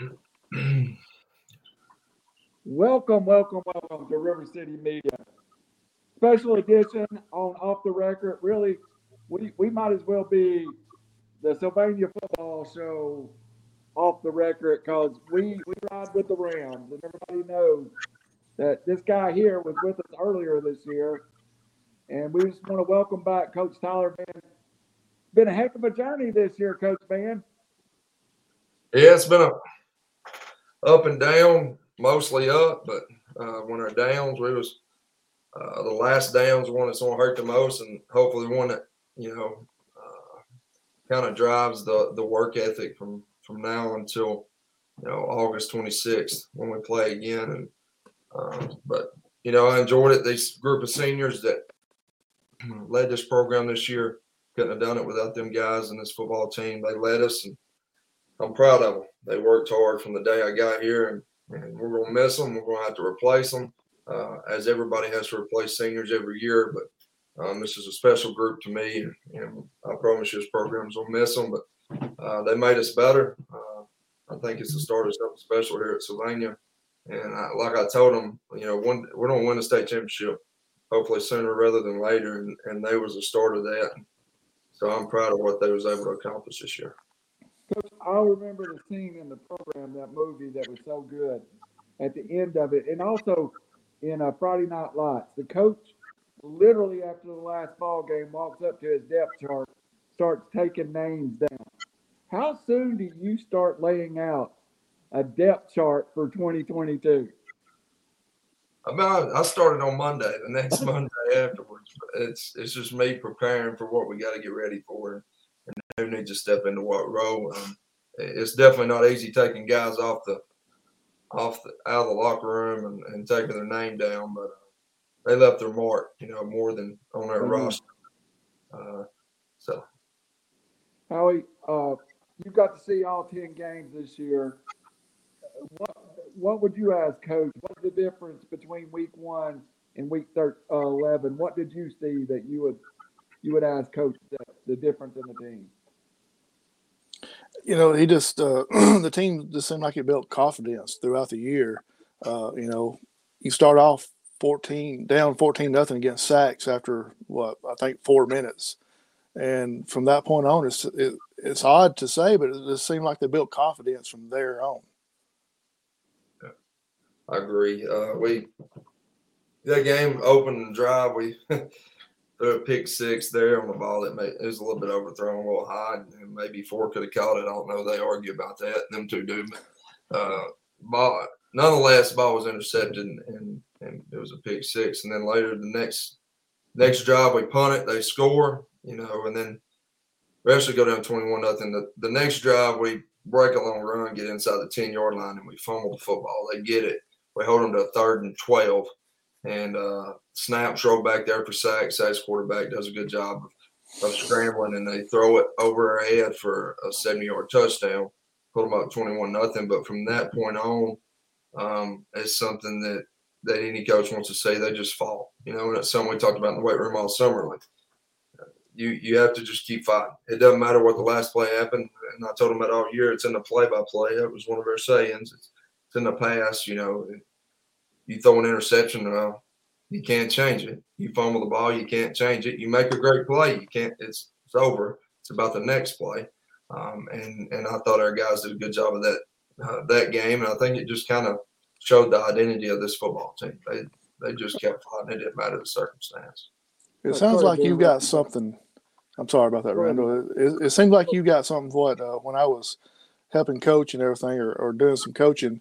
welcome, welcome, welcome to River City Media. Special edition on Off the Record. Really, we, we might as well be the Sylvania football show off the record because we, we ride with the Rams, and everybody knows that this guy here was with us earlier this year. And we just want to welcome back Coach Tyler Man. Been a heck of a journey this year, Coach Man. Yeah, it's been a up and down, mostly up, but uh, when our downs, we was uh, the last downs one that's going to hurt the most, and hopefully one that you know uh, kind of drives the the work ethic from from now until you know August 26th when we play again. And um, but you know I enjoyed it. This group of seniors that led this program this year couldn't have done it without them guys and this football team. They led us, and I'm proud of them. They worked hard from the day I got here, and, and we're going to miss them. We're going to have to replace them, uh, as everybody has to replace seniors every year. But um, this is a special group to me, and, and I promise you, this program's will miss them. But uh, they made us better. Uh, I think it's the start of something special here at Sylvania. And I, like I told them, you know, one, we're going to win the state championship, hopefully sooner rather than later. And, and they was the start of that. So I'm proud of what they was able to accomplish this year. Coach, I remember the scene in the program, that movie that was so good at the end of it. And also in a Friday Night Lights, the coach literally after the last ball game walks up to his depth chart, starts taking names down. How soon do you start laying out a depth chart for 2022? About I started on Monday, the next Monday afterwards. It's it's just me preparing for what we got to get ready for, who needs to step into what role. Um, it's definitely not easy taking guys off the off the out of the locker room and, and taking their name down, but uh, they left their mark, you know, more than on their mm-hmm. roster. Uh, so, Howie, uh, you got to see all ten games this year. What what would you ask coach? What's the difference between week one and week thir- uh, eleven? What did you see that you would you would ask coach the, the difference in the team? You know, he just uh, the team just seemed like it built confidence throughout the year. Uh, you know, you start off fourteen down fourteen nothing against Saks after what I think four minutes, and from that point on, it's it, it's odd to say, but it just seemed like they built confidence from there on. Yeah, I agree. Uh, we that game open and drive. We threw a pick six there on the ball that it was a little bit overthrown, a little high, and maybe four could have caught it. I don't know. They argue about that. Them two do, but uh, ball. Nonetheless, the ball was intercepted, and, and, it was a pick six. And then later, the next next drive, we punt it. They score, you know, and then we actually go down twenty one nothing. The, the next drive, we break a long run, get inside the ten yard line, and we fumble the football. They get it we hold them to a third and 12 and uh, snaps roll back there for Saks. Saks quarterback does a good job of, of, scrambling and they throw it over our head for a 70 yard touchdown, put them up 21 nothing. But from that point on, um, it's something that, that any coach wants to say they just fall. You know, and it's something we talked about in the weight room all summer. Like, you you have to just keep fighting. It doesn't matter what the last play happened. And I told them that all year. It's in the play by play. That was one of our sayings. It's, in the past, you know, you throw an interception, well, you can't change it. You fumble the ball, you can't change it. You make a great play, you can't. It's it's over. It's about the next play. Um, and and I thought our guys did a good job of that uh, that game, and I think it just kind of showed the identity of this football team. They they just kept fighting. It didn't matter the circumstance. It sounds like you got something. I'm sorry about that, Randall. It, it seems like you got something. What uh, when I was helping coach and everything, or, or doing some coaching,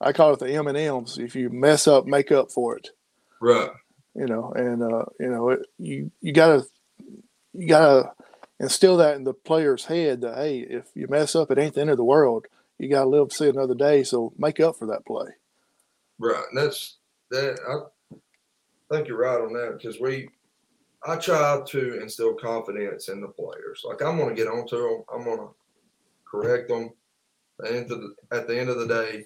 I call it the M and M's. If you mess up, make up for it. Right. You know, and uh, you know, it, you you gotta you gotta instill that in the player's head that hey, if you mess up, it ain't the end of the world. You gotta live to see another day. So make up for that play. Right. And that's that. I think you're right on that because we. I try to instill confidence in the players. Like I'm going to get onto them. I'm going to correct them. And at the end of the day,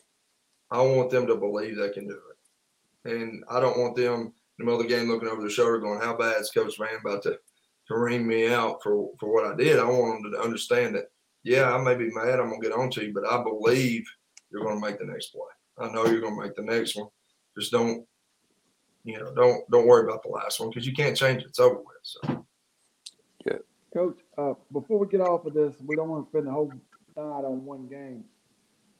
I want them to believe they can do it. And I don't want them in the middle of the game looking over their shoulder going, How bad is Coach Van about to, to ring me out for, for what I did? I want them to understand that, yeah, I may be mad, I'm gonna get on to you, but I believe you're going to make the next play. I know you're going to make the next one. Just don't, you know, don't don't worry about the last one because you can't change it. It's over with. So Yeah. Coach, uh, before we get off of this, we don't want to spend the whole night on one game.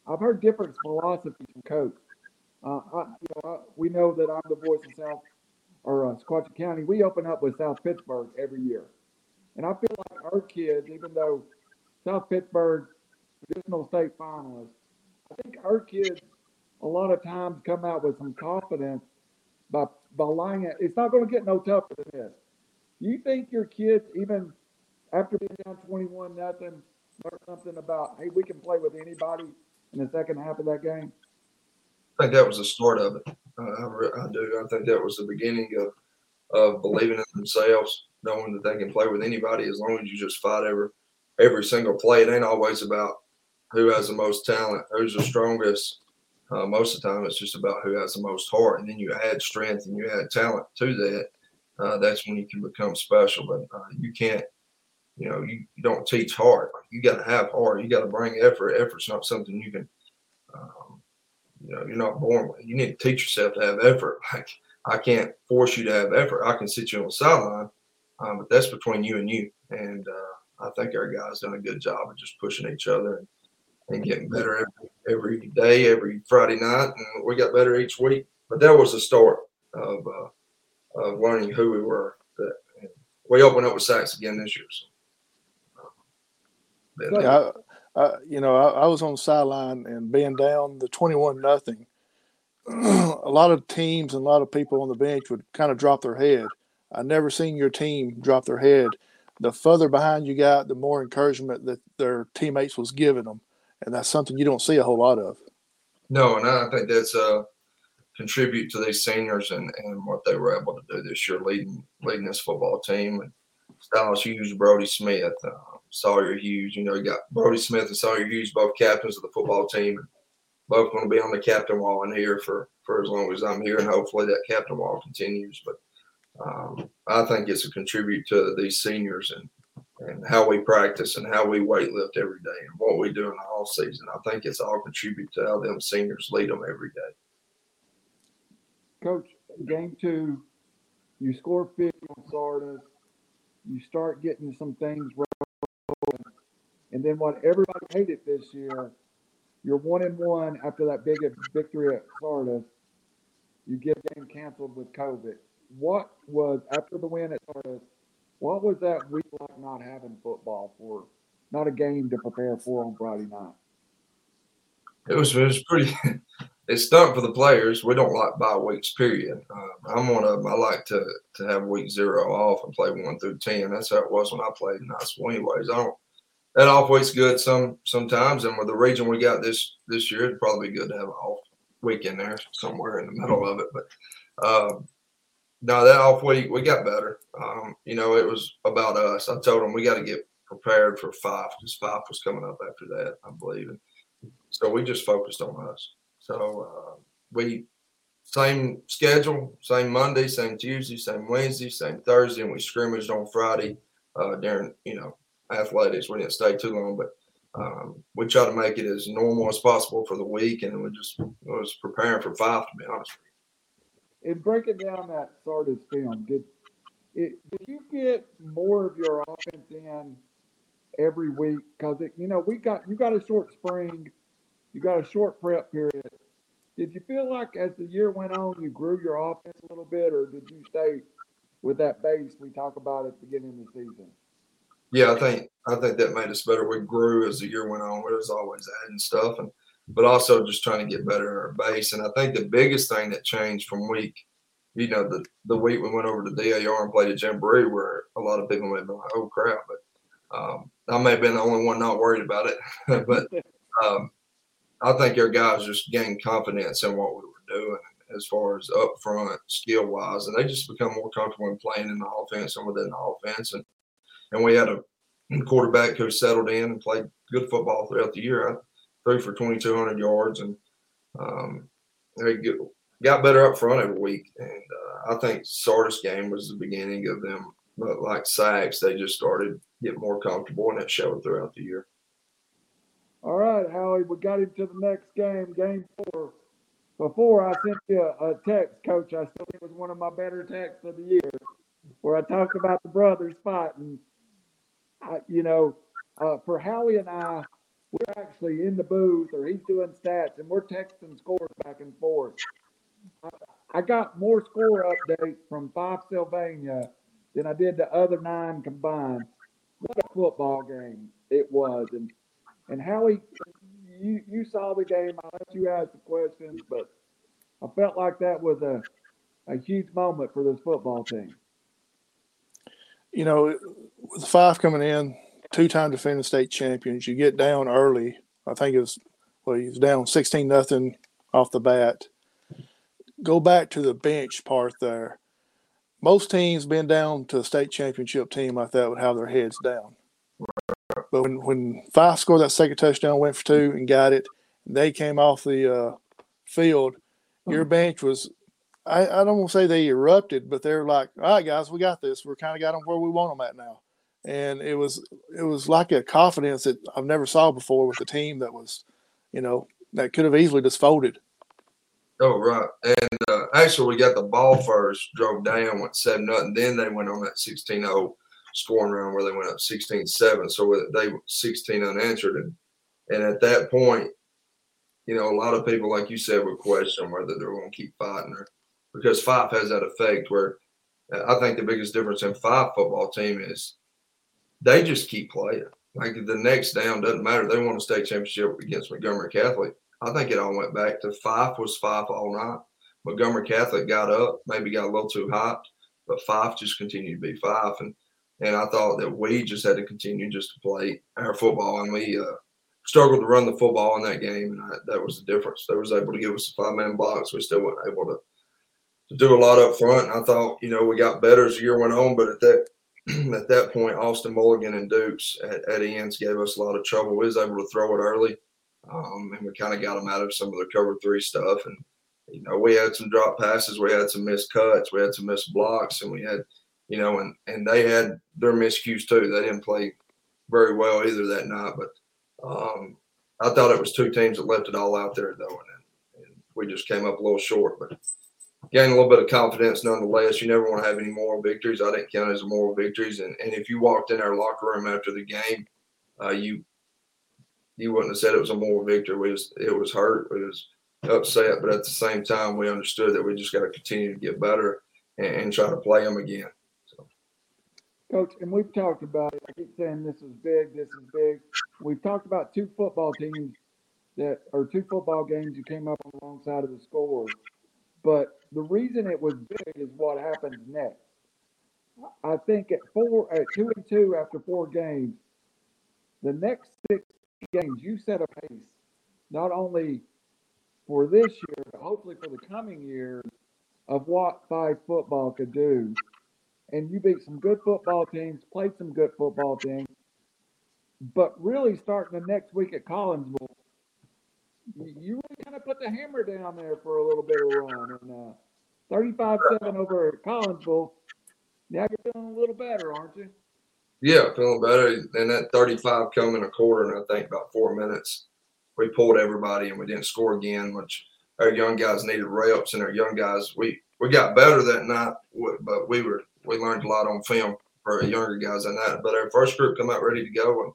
I've heard different philosophies from Coach. Uh, I, you know, I, we know that I'm the voice of South or uh, Sequatchie County. We open up with South Pittsburg every year, and I feel like our kids, even though South Pittsburg traditional state finalists, I think our kids a lot of times come out with some confidence by by lying. It. It's not going to get no tougher than this. You think your kids even after being down 21 nothing, learn something about, hey, we can play with anybody in the second half of that game? I think that was the start of it. Uh, I, re- I do. I think that was the beginning of of believing in themselves, knowing that they can play with anybody as long as you just fight every every single play. It ain't always about who has the most talent, who's the strongest. Uh, most of the time, it's just about who has the most heart, and then you add strength and you add talent to that. Uh, that's when you can become special. But uh, you can't, you know, you, you don't teach heart. You got to have heart. You got to bring effort. Effort's not something you can. Um, know, you're not born with. You need to teach yourself to have effort. Like I can't force you to have effort. I can sit you on the sideline, um, but that's between you and you. And uh, I think our guys done a good job of just pushing each other and, and getting better every, every day, every Friday night, and we got better each week. But that was the start of uh, of learning who we were. That we opened up with Saks again this year. So, uh, Yeah, You know, I, I was on the sideline and being down the twenty-one nothing. a lot of teams and a lot of people on the bench would kind of drop their head. I never seen your team drop their head. The further behind you got, the more encouragement that their teammates was giving them, and that's something you don't see a whole lot of. No, and I think that's uh contribute to these seniors and, and what they were able to do this year, leading leading this football team. And Styles Hughes, Brody Smith, uh, Sawyer Hughes. You know, you got Brody Smith and Sawyer Hughes, both captains of the football team, both going to be on the captain wall in here for for as long as I'm here, and hopefully that captain wall continues. But um, I think it's a contribute to these seniors and and how we practice and how we weight lift every day and what we do in the off season. I think it's all contribute to how them seniors lead them every day. Coach, game two, you score 50 on Sardis. You start getting some things rolling. And then what everybody hated this year, you're one and one after that big victory at Florida. You get game canceled with COVID. What was after the win at Florida? What was that week like not having football for? Not a game to prepare for on Friday night. It was it was pretty. It stunk for the players. We don't like bye weeks. Period. Uh, I'm one of them. I like to to have week zero off and play one through ten. That's how it was when I played in high school. Anyways, I don't. That off week's good some sometimes, and with the region we got this this year, it'd probably be good to have an off week in there somewhere in the middle of it. But um, no, that off week we got better. Um, you know, it was about us. I told them we got to get prepared for Fyffe because Fyffe was coming up after that, I believe. And so we just focused on us. So uh, we same schedule, same Monday, same Tuesday, same Wednesday, same Thursday, and we scrimmaged on Friday uh, during you know athletics. We didn't stay too long, but um, we try to make it as normal as possible for the week, and we just was preparing for Fyffe to be honest. with you, In breaking down that Sardis film, did it, did you get more of your offense in every week? Because you know we got you got a short spring you got a short prep period. Did you feel like as the year went on, you grew your offense a little bit, or did you stay with that base we talk about at the beginning of the season? Yeah, I think I think that made us better. We grew as the year went on. We was always adding stuff, and but also just trying to get better at our base. And I think the biggest thing that changed from week, you know, the the week we went over to DAR and played at Jamboree, where a lot of people may have been like, "Oh crap," but um, I may have been the only one not worried about it. but um, I think our guys just gained confidence in what we were doing as far as up front skill wise, and they just become more comfortable in playing in the offense and within the offense. And and we had a quarterback who settled in and played good football throughout the year. I threw for 2,200 yards, and um, they got better up front every week. And uh, I think Sardis game was the beginning of them, but like Saks, they just started getting more comfortable, and it showed throughout the year. All right, Howie, we got into the next game, game four. Before I sent you a, a text, Coach, I still think it was one of my better texts of the year, where I talked about the brothers fighting. I, you know, uh, for Howie and I, we're actually in the booth, or he's doing stats, and we're texting scores back and forth. I, I got more score updates from Fyffe Sylvania than I did the other nine combined. What a football game it was, and and Howie, you you saw the game. I'll let you ask the questions, but I felt like that was a a huge moment for this football team. You know, with Fyffe coming in, two-time defending state champions, you get down early. I think it was well, he was down sixteen nothing off the bat. Go back to the bench part there. Most teams been down to a state championship team like that would have their heads down. But when when Fyffe scored that second touchdown, went for two and got it, they came off the uh, field. Your bench was, I, I don't want to say they erupted, but they're like, all right, guys, we got this. We're kind of got them where we want them at now. And it was it was like a confidence that I've never saw before with a team that was, you know, that could have easily just folded. Oh right, and uh, actually we got the ball first, drove down, went seven nothing. Then they went on that 16-0 scoring run where they went up 16-7. So they 16 unanswered, and and at that point, you know, a lot of people, like you said, would question whether they're going to keep fighting or because Fyffe has that effect where uh, I think the biggest difference in Fyffe football team is they just keep playing. Like the next down doesn't matter. They won a state championship against Montgomery Catholic. I think it all went back to Fyffe was Fyffe all night. Montgomery Catholic got up, maybe got a little too hot, but Fyffe just continued to be Fyffe. And and I thought that we just had to continue just to play our football, and we uh, struggled to run the football in that game, and I, that was the difference. They was able to give us a five man blocks. We still weren't able to, to do a lot up front. And I thought, you know, we got better as the year went on, but at that at that point, Austin Mulligan and Dukes at, at ends gave us a lot of trouble. We was able to throw it early, um, and we kind of got them out of some of the cover three stuff. And you know, we had some drop passes, we had some missed cuts, we had some missed blocks, and we had, you know, and and they had their miscues too. They didn't play very well either that night, but um, I thought it was two teams that left it all out there though, and, and we just came up a little short, but gain a little bit of confidence nonetheless. You never want to have any moral victories. I didn't count as moral victories. And, and if you walked in our locker room after the game, uh, you you wouldn't have said it was a moral victory. We was, it was hurt. It was upset. But at the same time, we understood that we just got to continue to get better and, and try to play them again. Coach, and we've talked about it. I keep saying this is big, this is big. We've talked about two football teams that, or two football games you came up on the wrong side of the score. But the reason it was big is what happens next. I think at four, at two and two after four games, the next six games you set a pace, not only for this year, but hopefully for the coming years of what five football could do. And you beat some good football teams, played some good football teams, but really starting the next week at Collinsville, you really kind of put the hammer down there for a little bit of run. And uh, 35 7 over at Collinsville. Now you're feeling a little better, aren't you? Yeah, feeling better. And that 35 come in a quarter, and I think about four minutes, we pulled everybody and we didn't score again, which our young guys needed reps, and our young guys, we, we got better that night, but we were we learned a lot on film for younger guys than that. But our first group come out ready to go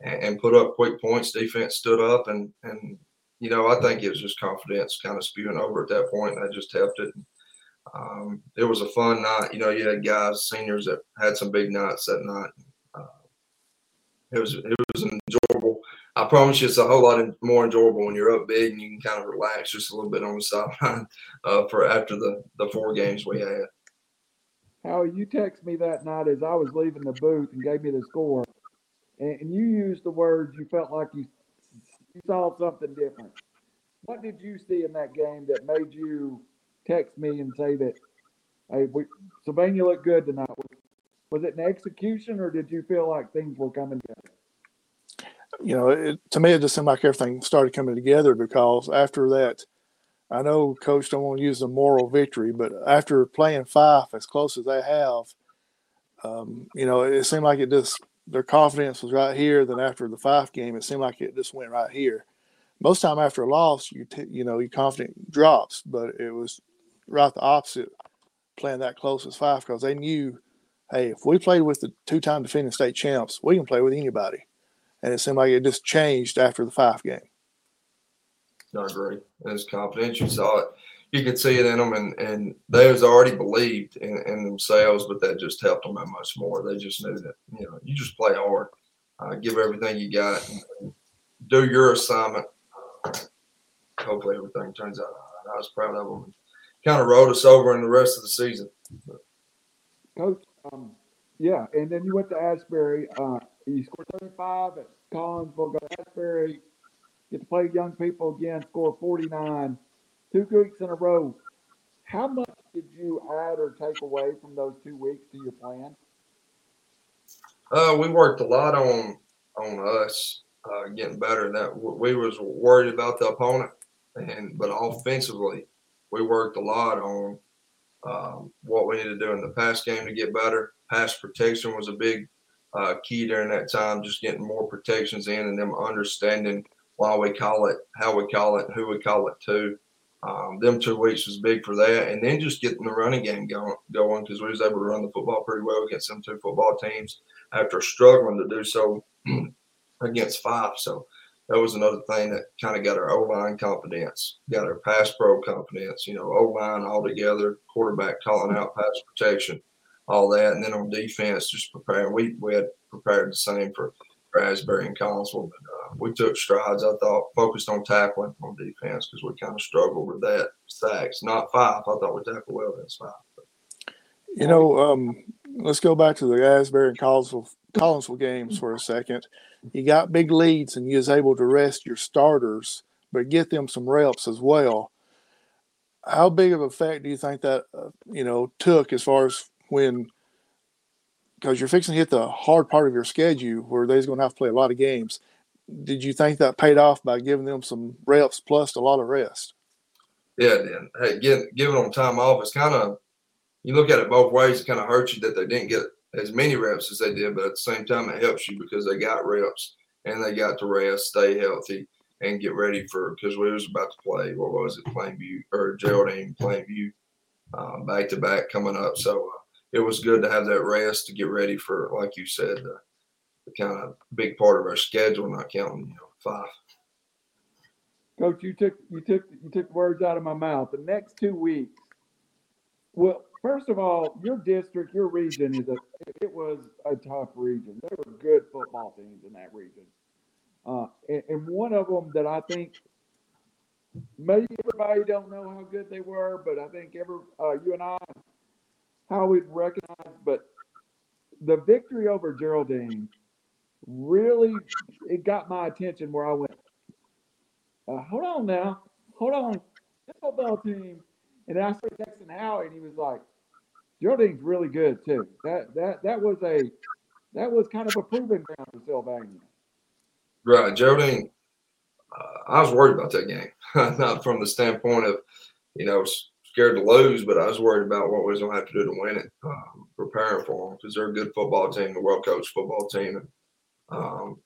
and, and put up quick points. Defense stood up, and and you know, I think it was just confidence kind of spewing over at that point, I just helped it. Um, it was a fun night. You know, you had guys, seniors that had some big nights that night. Uh, it was it was enjoyable. I promise you, it's a whole lot more enjoyable when you're up big and you can kind of relax just a little bit on the sideline uh, for after the the four games we had. How you text me that night as I was leaving the booth and gave me the score, and, and you used the words you felt like you you saw something different. What did you see in that game that made you text me and say that, hey, we, Sylvania looked good tonight? Was it an execution or did you feel like things were coming together? You know, it, to me, it just seemed like everything started coming together because after that, I know coach don't want to use the moral victory, but after playing Fyffe as close as they have, um, you know, it seemed like it just their confidence was right here. Then after the Fyffe game, it seemed like it just went right here. Most time after a loss, you t- you know your confidence drops, but it was right the opposite playing that close as Fyffe because they knew, hey, if we played with the two time defending state champs, we can play with anybody. And it seemed like it just changed after the Fyffe game. I agree. It's confidence. You saw it. You could see it in them, and, and they was already believed in, in themselves, but that just helped them that much more. They just knew that you know you just play hard, uh, give everything you got, do your assignment. hopefully everything turns out. I was proud of them. Kind of rolled us over in the rest of the season. Coach, um, yeah, and then you went to Asbury. Uh, you scored 35 at Collinsville, go to Asbury, get to play young people again, score 49, two weeks in a row. How much did you add or take away from those two weeks to your plan? Uh, we worked a lot on on us uh, getting better. That we was worried about the opponent, and but offensively, we worked a lot on um, what we needed to do in the pass game to get better. Pass protection was a big uh, key during that time, just getting more protections in and them understanding why we call it, how we call it, who we call it to. Um, them two weeks was big for that, and then just getting the running game going going because we was able to run the football pretty well against them two football teams after struggling to do so against Fyffe. So that was another thing that kind of got our O line confidence, got our pass pro confidence. You know, O line all together, quarterback calling out pass protection, all that, and then on defense, just preparing. We we had prepared the same for Asbury and Collinsville, but uh, we took strides. I thought focused on tackling on defense because we kind of struggled with that Saks. Not Fyffe. I thought we tackled well against Fyffe. But. You know, um, let's go back to the Asbury and Collinsville, Collinsville games for a second you got big leads and you was able to rest your starters, but get them some reps as well. How big of effect do you think that uh, you know took as far as when? Because you're fixing to hit the hard part of your schedule where they're going to have to play a lot of games. Did you think that paid off by giving them some reps plus a lot of rest? Yeah, then hey, giving them time off is kind of you look at it both ways. It kind of hurts you that they didn't get as many reps as they did, but at the same time, it helps you because they got reps and they got to rest, stay healthy, and get ready for because we was about to play. What was it, Plainview or Geraldine, Plainview, back to back coming up. So uh, it was good to have that rest to get ready for, like you said, kind of big part of our schedule. Not counting, you know, Fyffe. Coach, you took you took you took words out of my mouth. The next two weeks, well, First of all, your district, your region is a it was a tough region. There were good football teams in that region. Uh, and, and, one of them that I think maybe everybody don't know how good they were, but I think every uh, you and I how we'd recognize. But the victory over Geraldine really it got my attention where I went. Uh, hold on now, hold on. Football team and I started texting Howie, and he was like, Geraldine's really good too. That that that was a that was kind of a proving ground for Sylvania. Right, Geraldine. Uh, I was worried about that game, not from the standpoint of you know scared to lose, but I was worried about what we was gonna have to do to win it, um, preparing for them because they're a good football team, a well coached football team, and um,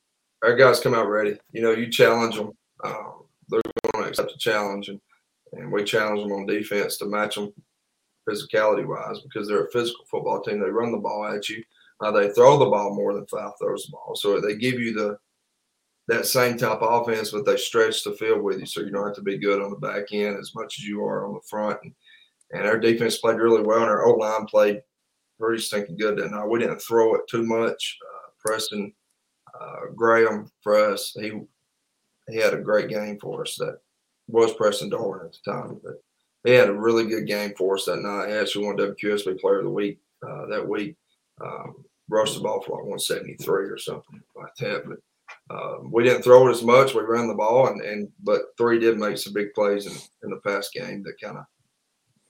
our guys come out ready. You know, you challenge them, um, they're going to accept the challenge, and and we challenge them on defense to match them physicality wise because they're a physical football team. They run the ball at you. Uh, they throw the ball more than Fyffe throws the ball. So they give you the that same type of offense, but they stretch the field with you. So you don't have to be good on the back end as much as you are on the front. And, and our defense played really well, and our O line played pretty stinking good that night. We didn't throw it too much. Uh, Preston uh, Graham for us, he he had a great game for us. That was Preston Darwin at the time, but he had a really good game for us that night. He actually won WQSB Player of the Week uh, that week. Um, rushed the ball for like 173 or something like that. But um, we didn't throw it as much. We ran the ball, and, and but three did make some big plays in, in the past game that kind of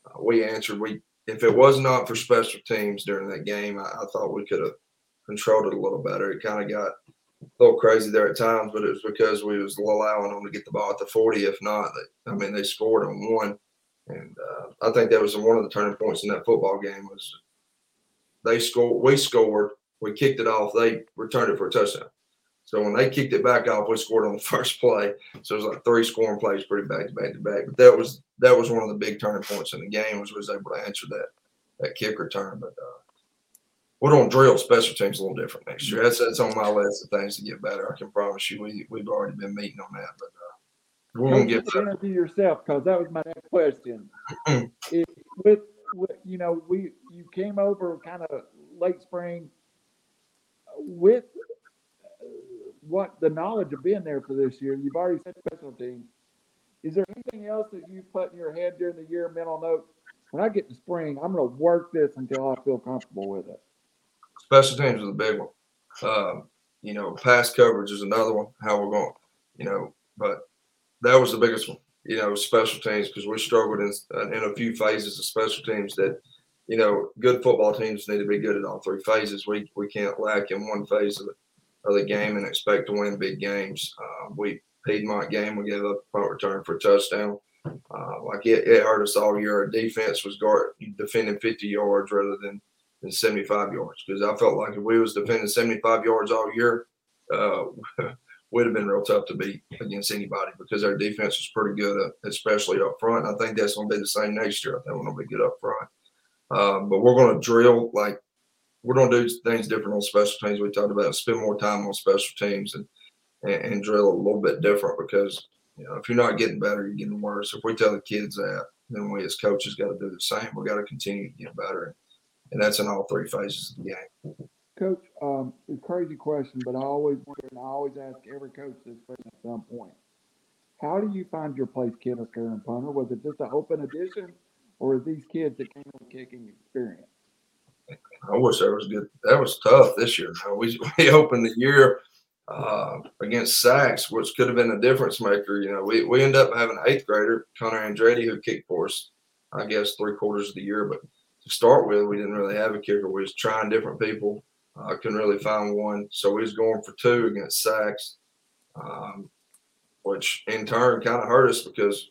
uh, we answered. We if it was not for special teams during that game, I, I thought we could have controlled it a little better. It kind of got a little crazy there at times, but it was because we was allowing them to get the ball at the 40. If not, they, I mean, they scored on one. And uh, I think that was one of the turning points in that football game was they scored, we scored, we kicked it off. They returned it for a touchdown. So when they kicked it back off, we scored on the first play. So it was like three scoring plays, pretty back to back to back. But that was that was one of the big turning points in the game was was able to answer that that kick return. But uh, we're going to drill special teams a little different next year. That's that's on my list of things to get better. I can promise you, we we've already been meeting on that. But uh, we're going to get better. interview yourself because that was my next question. If with, with you know we you came over kind of late spring with uh, what the knowledge of being there for this year. You've already said special teams. Is there anything else that you put in your head during the year, mental note? When I get to spring, I'm going to work this until I feel comfortable with it. Special teams is a big one. Um, you know, pass coverage is another one. How we're going, you know, but that was the biggest one. You know, special teams because we struggled in in a few phases of special teams that, you know, good football teams need to be good at all three phases. We we can't lack in one phase of the, of the game and expect to win big games. Uh, we Piedmont game we gave up a punt return for a touchdown. Uh, like it, it hurt us all year. Our defense was guard defending 50 yards rather than than 75 yards because I felt like if we was defending 75 yards all year, uh, would have been real tough to beat against anybody because our defense was pretty good, uh, especially up front. I think that's going to be the same next year. I think we're going to be good up front. Um, but we're going to drill like we're going to do things different on special teams. We talked about spend more time on special teams and, and, and drill a little bit different because you know if you're not getting better, you're getting worse. If we tell the kids that, then we as coaches got to do the same. We got to continue to get better and that's in all three phases of the game. Coach, um, a crazy question, but I always wonder, and I always ask every coach this question at some point. How do you find your place kicker and punter? Was it just an open addition, or are these kids that came with kicking experience? I wish that was good. That was tough this year. We we opened the year uh, against Saks, which could have been a difference maker. You know, we we end up having an eighth grader, Connor Andretti, who kicked for us. I guess three quarters of the year, but to start with, we didn't really have a kicker. We was trying different people. I uh, couldn't really find one, so we was going for two against Saks, um, which in turn kind of hurt us because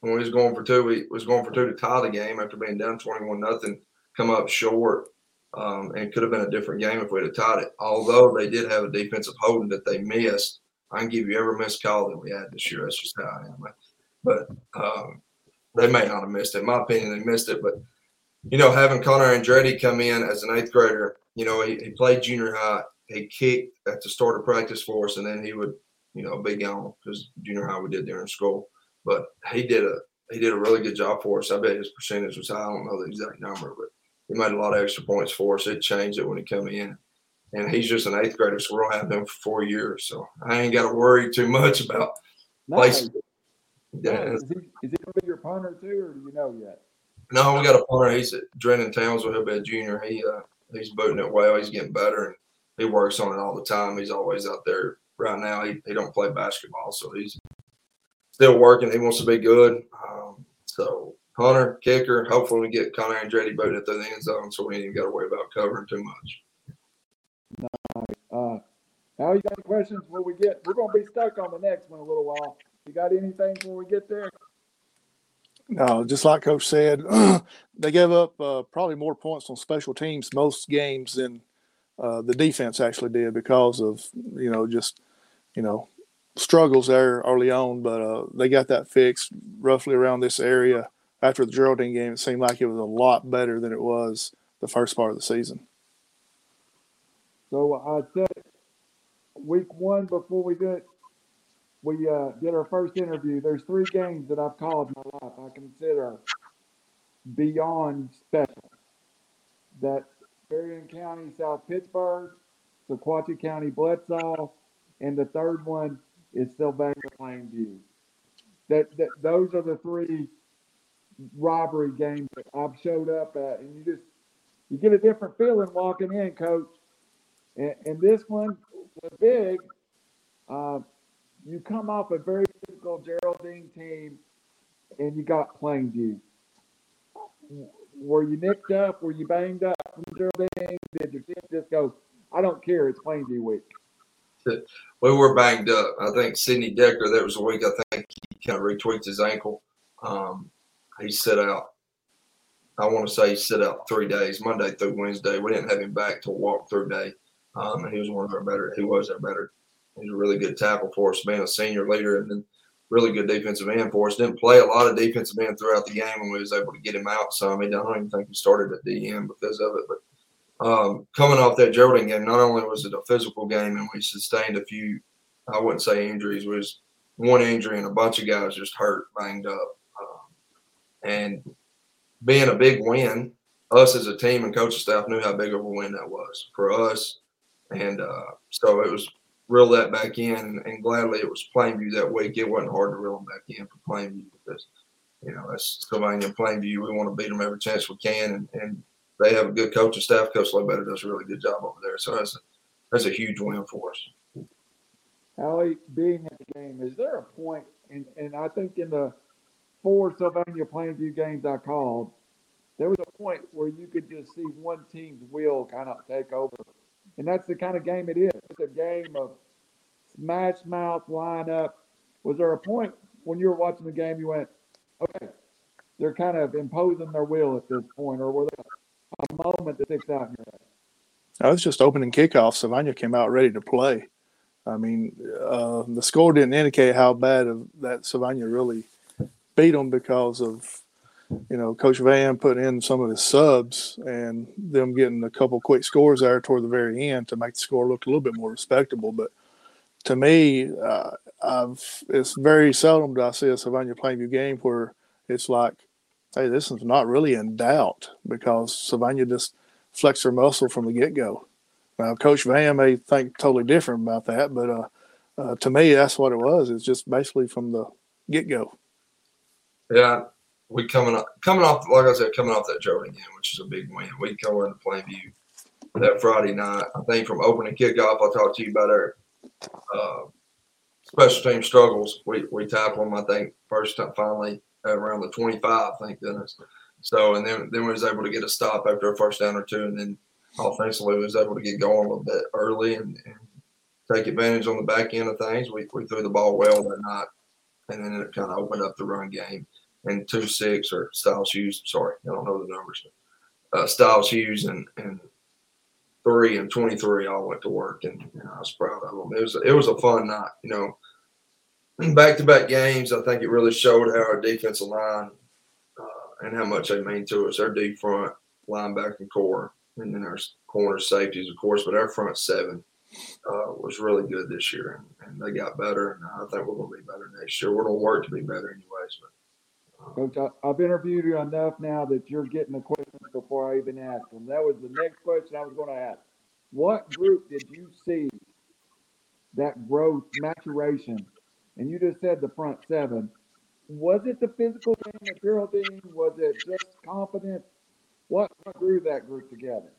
when we was going for two, we was going for two to tie the game after being down twenty-one nothing, come up short, um, and could have been a different game if we'd have tied it. Although they did have a defensive holding that they missed, I can give you every missed call that we had this year. That's just how I am. But um, they may not have missed it. In my opinion, they missed it, but you know, having Connor Andretti come in as an eighth grader, you know, he, he played junior high. He kicked at the start of practice for us, and then he would, you know, be gone because junior high we did during school. But he did a he did a really good job for us. I bet his percentage was high. I don't know the exact number, but he made a lot of extra points for us. It changed it when he come in. And he's just an eighth grader, so we're gonna have him for four years. So I ain't got to worry too much about nice. Yeah. Is he, is he gonna be your punter too, or do you know yet? No, we got a punter. He's at Drennan Townsville. He'll be a junior. He uh, he's booting it well. He's getting better, and he works on it all the time. He's always out there. Right now, he, he don't play basketball, so he's still working. He wants to be good. Um, so Hunter, kicker. Hopefully, we get Connor Andretti booting it through the end zone, so we ain't even got to worry about covering too much. Nice. Uh, now you got any questions before we get? We're gonna be stuck on the next one a little while. You got anything before we get there? No, just like Coach said, they gave up uh, probably more points on special teams most games than uh, the defense actually did because of you know just you know struggles there early on. But uh, they got that fixed roughly around this area after the Geraldine game. It seemed like it was a lot better than it was the first part of the season. So I said week one before we did we uh, did our first interview, there's three games that I've called in my life I consider beyond special. That Marion County, South Pittsburg, Sequatchie County, Bledsoe, and the third one is Sylvania Plainview. That, that those are the three robbery games that I've showed up at, and you just you get a different feeling walking in, coach. And, and this one was big. Uh, you come off a very physical Geraldine team, and you got Plainview. Were you nicked up? Were you banged up from Geraldine? Did your team just go, I don't care, it's Plainview week? We were banged up. I think Sidney Decker, that was a week I think he kind of retweaked his ankle. Um, he set out I want to say he sit out three days, Monday through Wednesday. We didn't have him back till walk through day, um, and he was one of our better. He was our better. He's a really good tackle for us, being a senior leader, and then really good defensive end for us. Didn't play a lot of defensive end throughout the game, and we was able to get him out some. I mean, I don't even think he started at DM because of it, but. Um, coming off that Geraldine game, not only was it a physical game and we sustained a few, I wouldn't say injuries, was one injury and a bunch of guys just hurt, banged up. Um, and being a big win, us as a team and coaching staff knew how big of a win that was for us. And uh, so it was reel that back in, and, gladly it was Plainview that week. It wasn't hard to reel them back in for Plainview because, you know, that's Sylvania Plainview. We want to beat them every chance we can, and, and they have a good coaching staff. Coach Ledbetter does a really good job over there. So that's a, that's a huge win for us. Allie, being at the game, is there a point, and, and I think in the four Sylvania Plainview games I called, there was a point where you could just see one team's will kind of take over. And that's the kind of game it is. It's a game of smash mouth lineup. Was there a point when you were watching the game you went, okay, they're kind of imposing their will at this point, or were there a moment that sticks out in your head? I was just opening kickoff. Sylvania came out ready to play. I mean, uh, the score didn't indicate how bad of that Sylvania really beat them because of, you know, Coach Van putting in some of his subs and them getting a couple quick scores there toward the very end to make the score look a little bit more respectable. But to me, uh, I've it's very seldom do I see a Sylvania Plainview game where it's like, hey, this is not really in doubt because Sylvania just flexed their muscle from the get go. Now, Coach Van may think totally different about that, but uh, uh, to me, that's what it was. It's just basically from the get go. Yeah, we coming up, coming off, like I said, coming off that Jordan game, which is a big win. We come into Plainview that Friday night. I think from opening kickoff, I talked to you about our uh, special team struggles. We we tackled them. I think first time finally around the 25. Thank goodness. So and then then we was able to get a stop after a first down or two, and then offensively was able to get going a little bit early and, and, take advantage on the back end of things. We, we threw the ball well that night, and then it kind of opened up the run game. And two six or Styles Hughes, sorry, I don't know the numbers. But, uh, Styles Hughes and and three and twenty three all went to work, and know, I was proud of them. It was it was a fun night, you know. Back to back games, I think it really showed how our defensive line uh, and how much they mean to us. Our deep front, linebacker core, and then our corner safeties, of course, but our front seven uh, was really good this year, and, and, they got better. And I think we're going to be better next year. We're going to work to be better, anyways. But, Coach, I, have interviewed you enough now that you're getting the questions before I even ask them. That was the next question I was going to ask. What group did you see that growth, maturation? And you just said the front seven. Was it the physical game of Geraldine? Was it just confidence? What, grew that group together?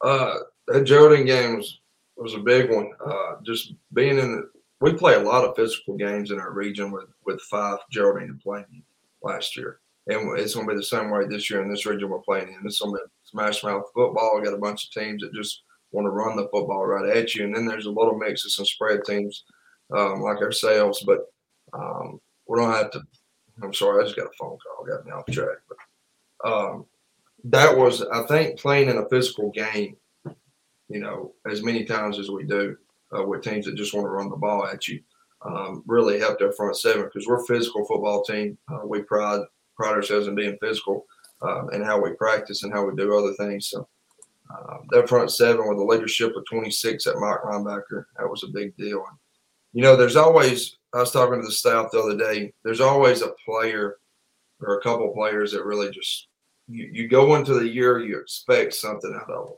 Uh, that Geraldine game was, was a big one. Uh, just being in the, we play a lot of physical games in our region with, with Fyffe Geraldine playing last year. And it's going to be the same way this year in this region we're playing in. It's going to be smash mouth football. We got a bunch of teams that just want to run the football right at you. And then there's a little mix of some spread teams um, like ourselves. But um, we don't have to. I'm sorry, I just got a phone call. Got me off track. But um, that was, I think, playing in a physical game, you know, as many times as we do uh, with teams that just want to run the ball at you, um, really helped our front seven because we're a physical football team. Uh, we pride pride ourselves in being physical uh, and how we practice and how we do other things. So uh, that front seven with the leadership of 26 at Mike linebacker, that was a big deal. And, you know, there's always, I was talking to the staff the other day, there's always a player or a couple players that really just you, you go into the year, you expect something out of them,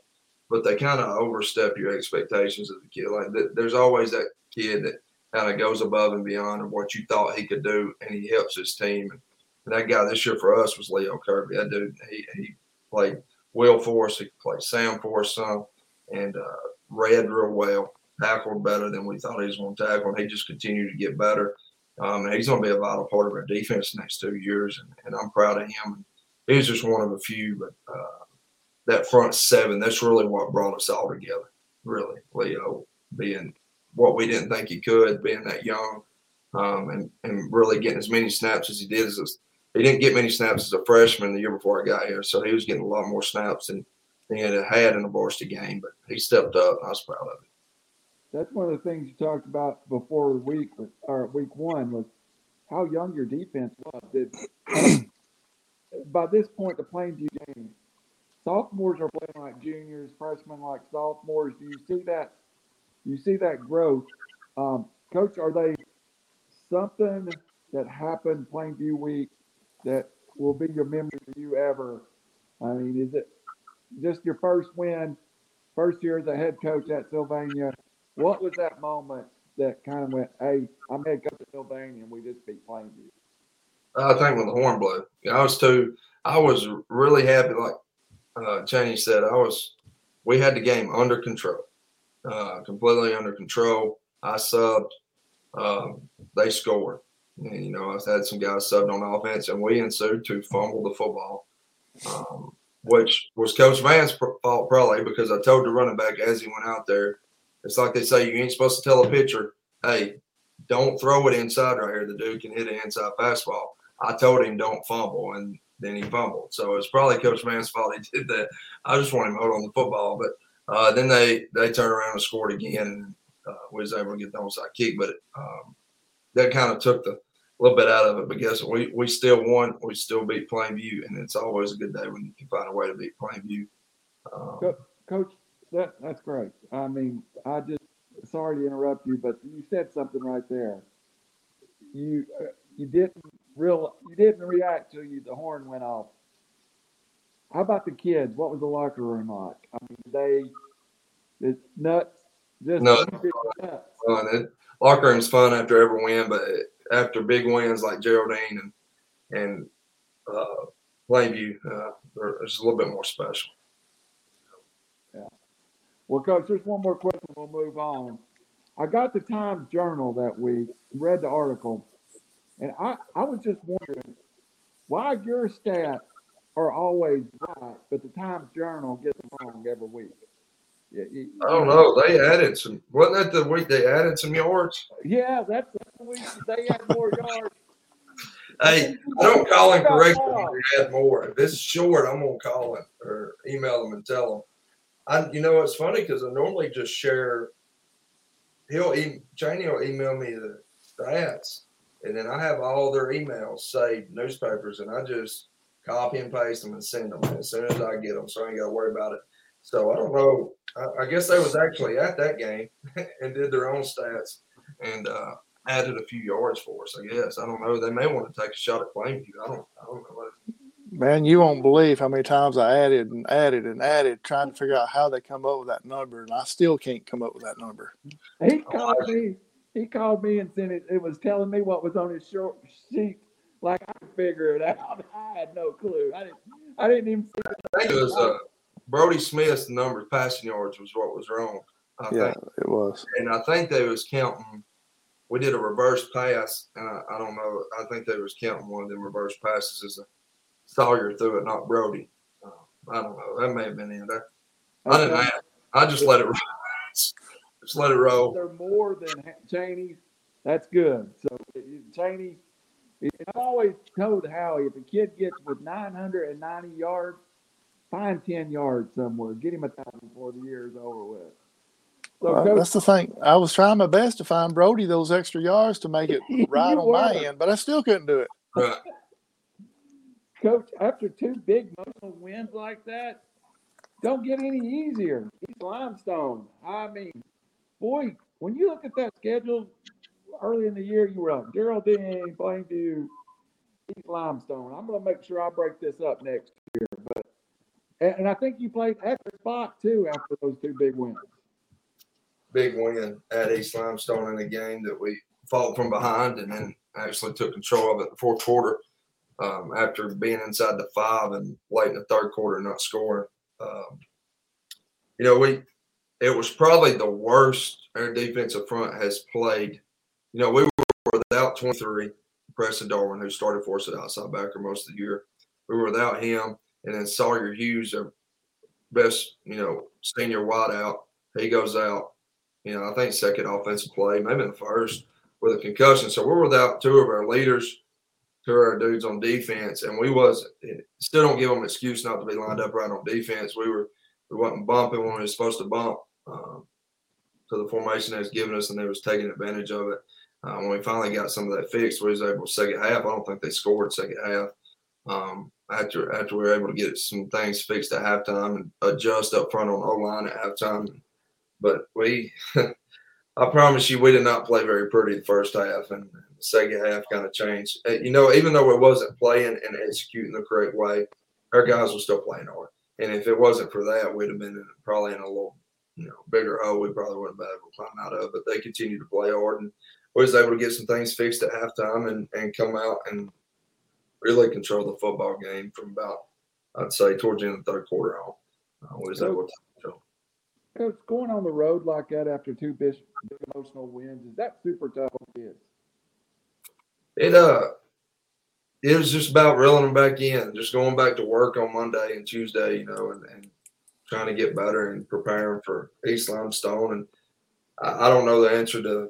but they kind of overstep your expectations of the kid. Like th- there's always that kid that kind of goes above and beyond of what you thought he could do, and he helps his team. And, and that guy this year for us was Leo Kirby. That dude, he, he played Will for us, he played Sam for us some, and uh, read real well, tackled better than we thought he was going to tackle, and he just continued to get better. Um, he's going to be a vital part of our defense next two years, and, and I'm proud of him he's just one of a few, but uh, that front seven, that's really what brought us all together. Really, Leo being what we didn't think he could, being that young, um, and and really getting as many snaps as he did as he didn't get many snaps as a freshman the year before I got here, so he was getting a lot more snaps than he had had in a varsity game. But he stepped up. I was proud of him. That's one of the things you talked about before week or week one was how young your defense was. Did, by this point, the Plainview game, sophomores are playing like juniors, freshmen like sophomores. Do you see that? You see that growth, um, Coach? Are they something that happened Plainview week that will be your memory for you ever? I mean, is it just your first win, first year as a head coach at Sylvania? What was that moment that kind of went, "Hey, I'm head coach at Sylvania, and we just beat Plainview"? I think when the horn blew, I was too. I was really happy. Like uh, Cheney said, I was. We had the game under control, uh, completely under control. I subbed. Um, they scored. And, you know, I've had some guys subbed on offense, and we ensued to fumble the football, um, which was Coach Van's fault probably because I told the running back as he went out there, it's like they say you ain't supposed to tell a pitcher, hey, don't throw it inside right here. The dude can hit an inside fastball. I told him don't fumble, and then he fumbled. So it's probably Coach Van's fault he did that. I just want him hold on the football, but uh, then they they turned around and scored again, and uh, was able to get the onside kick. But um, that kind of took the little bit out of it. But guess what? We we still won. We still beat Plainview, and it's always a good day when you can find a way to beat Plainview. Um, Coach, that that's great. I mean, I just sorry to interrupt you, but you said something right there. You uh, you didn't real you didn't react till you the horn went off. How about the kids? What was the locker room like? I mean, they it's nuts. Just Nuts. nuts. fun. It, locker room's fun after every win, but after big wins like Geraldine and and uh, Plainview, uh, it's a little bit more special. Yeah. Well, Coach, just one more question. We'll move on. I got the Times Journal that week, read the article, and I, I was just wondering why your stats are always right, but the Times Journal gets them wrong every week. Yeah, you- I don't know. They added some. Wasn't that the week they added some yards? Yeah, that's the week they had more yards. Hey, I don't call him correct if they add more. If it's short, I'm gonna call him or email him and tell him. I, you know, it's funny because I normally just share. He'll e- Cheney will email me the stats, and then I have all their emails saved newspapers, and I just copy and paste them and send them as soon as I get them, so I ain't got to worry about it. So I don't know. I, I guess they was actually at that game and did their own stats and uh, added a few yards for us. I guess I don't know. They may want to take a shot at Plainview. I don't. I don't know. Man, you won't believe how many times I added and added and added, trying to figure out how they come up with that number, and I still can't come up with that number. He called me. He called me and sent it. It was telling me what was on his short sheet, like I could figure it out. I had no clue. I didn't. I didn't even. See I think it was uh, Brody Smith's number passing yards was what was wrong. I Yeah, think, it was. and I think they was counting. We did a reverse pass, and I, I don't know. I think they was counting one of them reverse passes as a Sawyer threw it, not Brody. Uh, I don't know. That may have been in there. I didn't. Add, I just let it. roll. Just let it roll. They're more than Ha- Cheney. That's good. So Cheney. I've always told Howie if a kid gets with 990 yards, find 10 yards somewhere. Get him a thousand before the year is over with. So, Well, Coach, that's the thing. I was trying my best to find Brody those extra yards to make it right You on my end, but I still couldn't do it. Right. Coach, after two big emotional wins like that, don't get any easier. East Limestone. I mean, boy, when you look at that schedule early in the year, you were like Geraldine, Plainview, East Limestone. I'm going to make sure I break this up next year. But and, and I think you played extra spot too after those two big wins. big win at East Limestone in a game that we fought from behind and then actually took control of it in the fourth quarter um, after being inside the five and late in the third quarter not scoring. Um, you know, we it was probably the worst our defensive front has played. You know, we were without 23, Preston Darwin, who started for us at outside backer most of the year. We were without him, and then Sawyer Hughes, our best, you know, senior wideout, he goes out you know, I think second offensive play, maybe the first with a concussion. So we're without two of our leaders. two of our dudes on defense, and we wasn't. Still don't give them excuse not to be lined up right on defense. We were we wasn't bumping when we were supposed to bump. Um, to the formation they was giving us, and they was taking advantage of it. Uh, when we finally got some of that fixed, we was able to second half. I don't think they scored second half. Um, after after we were able to get some things fixed at halftime and adjust up front on O line at halftime. But we, I promise you, we did not play very pretty the first half, and the second half kind of changed. You know, even though it wasn't playing and executing the correct way, our guys were still playing hard. And if it wasn't for that, we'd have been in, probably in a little, you know, bigger hole. We probably wouldn't have been able to climb out of. But they continued to play hard, and we was able to get some things fixed at halftime and and come out and really control the football game from about, I'd say, towards the end of the third quarter on. Uh, we was So- able to control. Coach, going on the road like that after two big, big emotional wins, is that super tough on kids? It uh, it was just about reeling them back in, just going back to work on Monday and Tuesday, you know, and, and trying to get better and preparing for East Limestone. And I, I don't know the answer to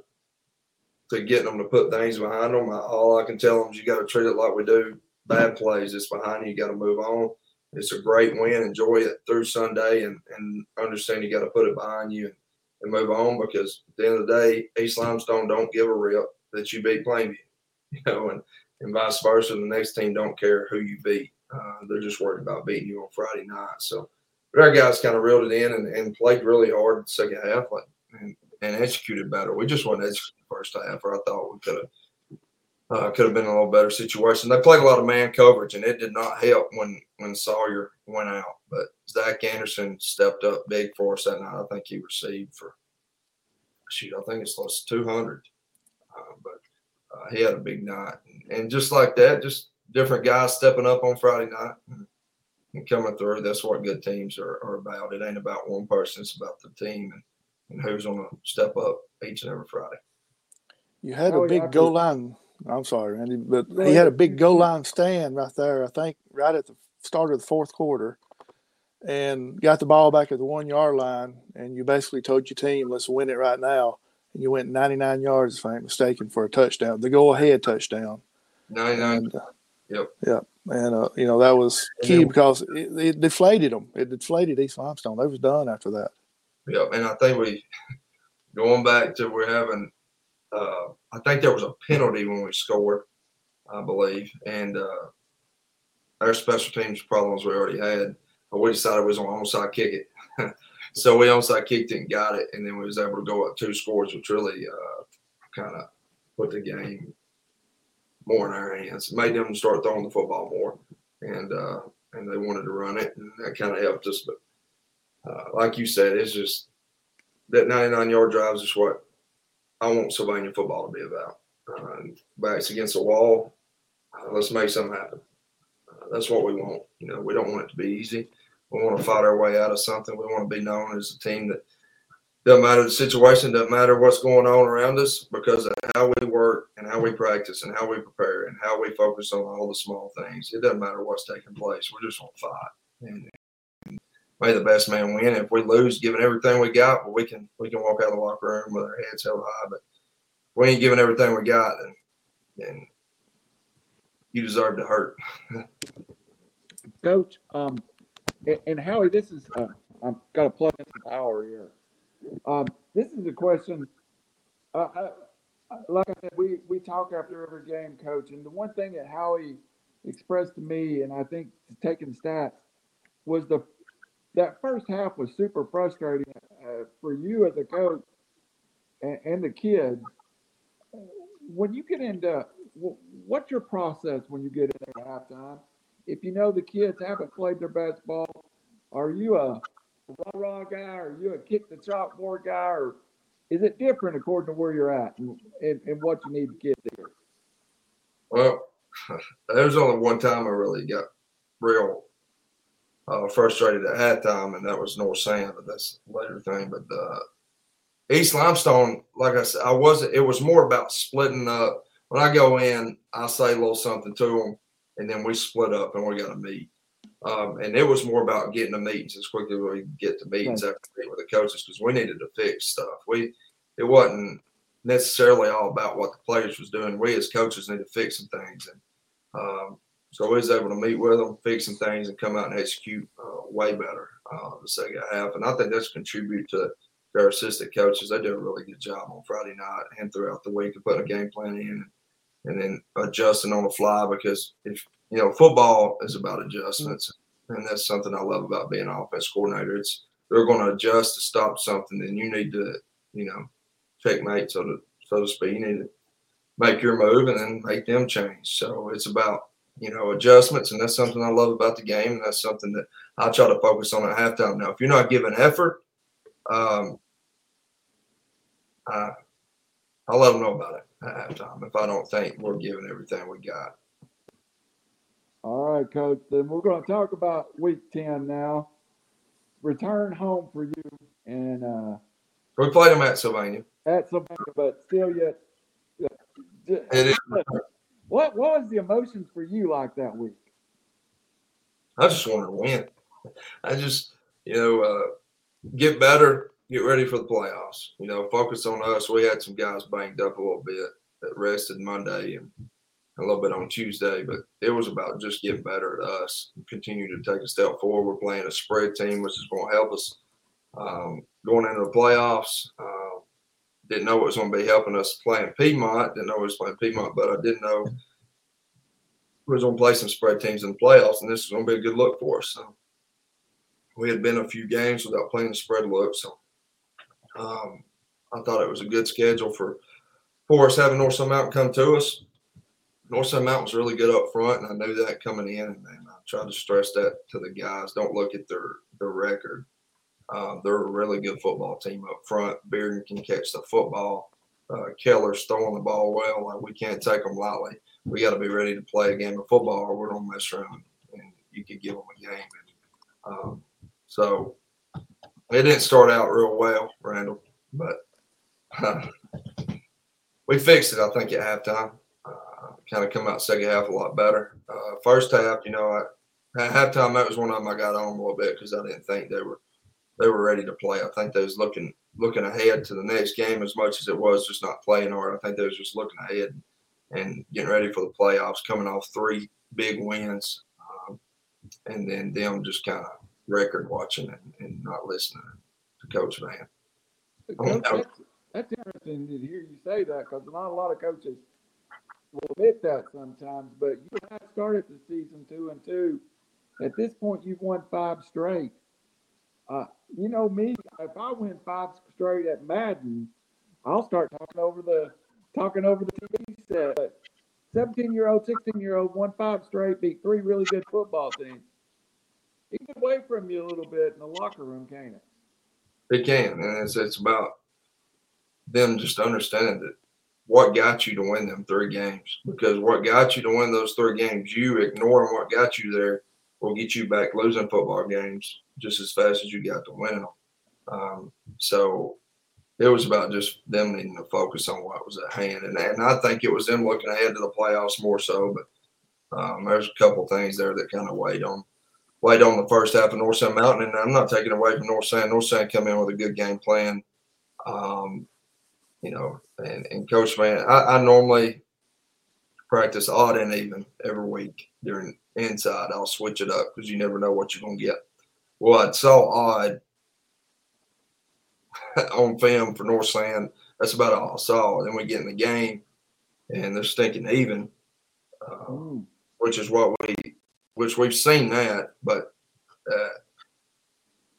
to getting them to put things behind them. I, all I can tell them is you got to treat it like we do bad plays. It's behind you. You got to move on. It's a great win. Enjoy it through Sunday and, and understand you got to put it behind you and, and move on because at the end of the day, East Limestone don't give a rip that you beat Plainview, you know, and, and vice versa. The next team don't care who you beat. Uh, they're just worried about beating you on Friday night. So but our guys kind of reeled it in and, and played really hard the second half like, and, and executed better. We just wasn't executing the first half, or I thought we could have uh, could have been a little better situation. They played a lot of man coverage, and it did not help when when Sawyer went out. But Zach Anderson stepped up big for us that night. I think he received for shoot, I think it's close to two hundred. Uh, but uh, he had a big night, and, and just like that, just different guys stepping up on Friday night and, and coming through. That's what good teams are, are about. It ain't about one person; it's about the team and, and who's going to step up each and every Friday. You had Oh, a big goal line. I'm sorry, Randy, but Go he had a big goal line stand right there. I think right at the start of the fourth quarter, and got the ball back at the one yard line. And you basically told your team, "Let's win it right now." And you went 99 yards, if I ain't mistaken, for a touchdown, the go ahead touchdown. Ninety nine. And, uh, Yep. Yep. And uh, you know that was key then- because it, it deflated them. It deflated East Limestone. They was done after that. Yep, and I think we going back to we're having. Uh, I think there was a penalty when we scored, I believe, and uh, our special teams problems we already had. But we decided we was on onside kick it, so we onside kicked it and got it, and then we was able to go up two scores, which really uh, kind of put the game more in our hands. It Made them start throwing the football more, and uh, and they wanted to run it, and that kind of helped us. But uh, like you said, it's just that 99 yard drives is what I want Sylvania football to be about. Uh, backs against the wall, uh, let's make something happen. Uh, that's what we want. You know, we don't want it to be easy. We want to fight our way out of something. We want to be known as a team that doesn't matter the situation, doesn't matter what's going on around us, because of how we work and how we practice and how we prepare and how we focus on all the small things. It doesn't matter what's taking place. We're just going to fight. And may the best man win. If we lose, giving everything we got, well, we can we can walk out of the locker room with our heads held high. But we ain't giving everything we got, then then you deserve to hurt. Coach, um, and, and Howie, this is, uh, I've got to plug in some power here. Um, this is a question, uh, I, I- like I said, we, we talk after every game, coach, and the one thing that Howie expressed to me, and I think taking stats, was the, that first half was super frustrating, uh, for you as a coach and, and the kids. When you get into, wh- what's your process when you get in at halftime? if you know the kids haven't played their best ball, are you a rah rah guy? Are you a kick the chalkboard guy? Or is it different according to where you're at and, and, and what you need to get there? Well, there was only one time I really got real uh, frustrated at halftime, and that was North Sand, but that's later thing. But uh, East Limestone, like I said, I wasn't. It was more about splitting up. When I go in, I say a little something to them, and then we split up and we got to meet. Um, and it was more about getting the meetings as quickly as we could get to meetings after meeting with the coaches because we needed to fix stuff. We it wasn't necessarily all about what the players was doing. We as coaches need to fix some things. And Um, so we was able to meet with them, fix some things, and come out and execute uh, way better uh, the second half. And I think that's contributed to their assistant coaches. They did a really good job on Friday night and throughout the week of putting a game plan in and then adjusting on the fly because if you know football is about adjustments and that's something I love about being an offense coordinator. It's they're going to adjust to stop something, then you need to you know checkmate so to so to speak. You need to make your move and then make them change. So it's about you know adjustments, and that's something I love about the game, and that's something that I try to focus on at halftime. Now, if you're not giving effort, um, I I'll let them know about it at halftime if I don't think we're giving everything we got. All right, coach. Then we're going to talk about week 10 now. Return home for you and uh, We played them at Sylvania. at Sylvania, but still yet. It is. What, what was the emotions for you like that week? I just wanted to win. I just, you know, uh, get better, get ready for the playoffs. You know, focus on us. We had some guys banged up a little bit that rested Monday and a little bit on Tuesday, but it was about just getting better at us continue to take a step forward. We're playing a spread team, which is going to help us um, going into the playoffs. Uh, didn't know it was going to be helping us playing Piedmont. Didn't know it was playing Piedmont, but I didn't know we was going to play some spread teams in the playoffs, and this is going to be a good look for us. So we had been a few games without playing the spread look, so um, I thought it was a good schedule for for us having North Mountain come to us. North Sand Mountain was really good up front, and I knew that coming in, and I tried to stress that to the guys. Don't look at their their record. Um, they're a really good football team up front. Bearden can catch the football. Uh, Keller's throwing the ball well. Like we can't take them lightly. We got to be ready to play a game of football, or we're gonna mess around and you could give them a game. And, um, so it didn't start out real well, Randall, but uh, we fixed it. I think at halftime, uh, kind of come out second half a lot better. Uh, first half, you know, I, at halftime that was one of them I got on a little bit because I didn't think they were they were ready to play. I think they was looking looking ahead to the next game as much as it was just not playing hard. I think they was just looking ahead and getting ready for the playoffs, coming off three big wins, um, and then them just kind of record watching and, and not listening to Coach Van. Coach, that's, that's interesting to hear you say that because not a lot of coaches will admit that sometimes. But you have started the season two and two. At this point, you've won five straight. Uh, you know me, if I win five straight at Madden, I'll start talking over the talking over the TV set. 17 year old, 16 year old won five straight, beat three really good football teams. It get away from you a little bit in the locker room, can't it? It can, and it's it's about them just understanding that what got you to win them three games. Because what got you to win those three games, you ignoring what got you there will get you back losing football games just as fast as you got to winning them. Um, so it was about just them needing to focus on what was at hand, and, and I think it was them looking ahead to the playoffs more so. But um, there's a couple things there that kind of weighed on weighed on the first half of North Sand Mountain, and I'm not taking away from North Sand. North Sand come in with a good game plan. Um, you know, and, and Coach Man, I, I normally practice odd and even every week during inside. I'll switch it up because you never know what you're gonna get. Well, I saw odd on film for North Sand. That's about all I saw. Then we get in the game, and they're stinking even, uh, which is what we, which we've seen that, but uh,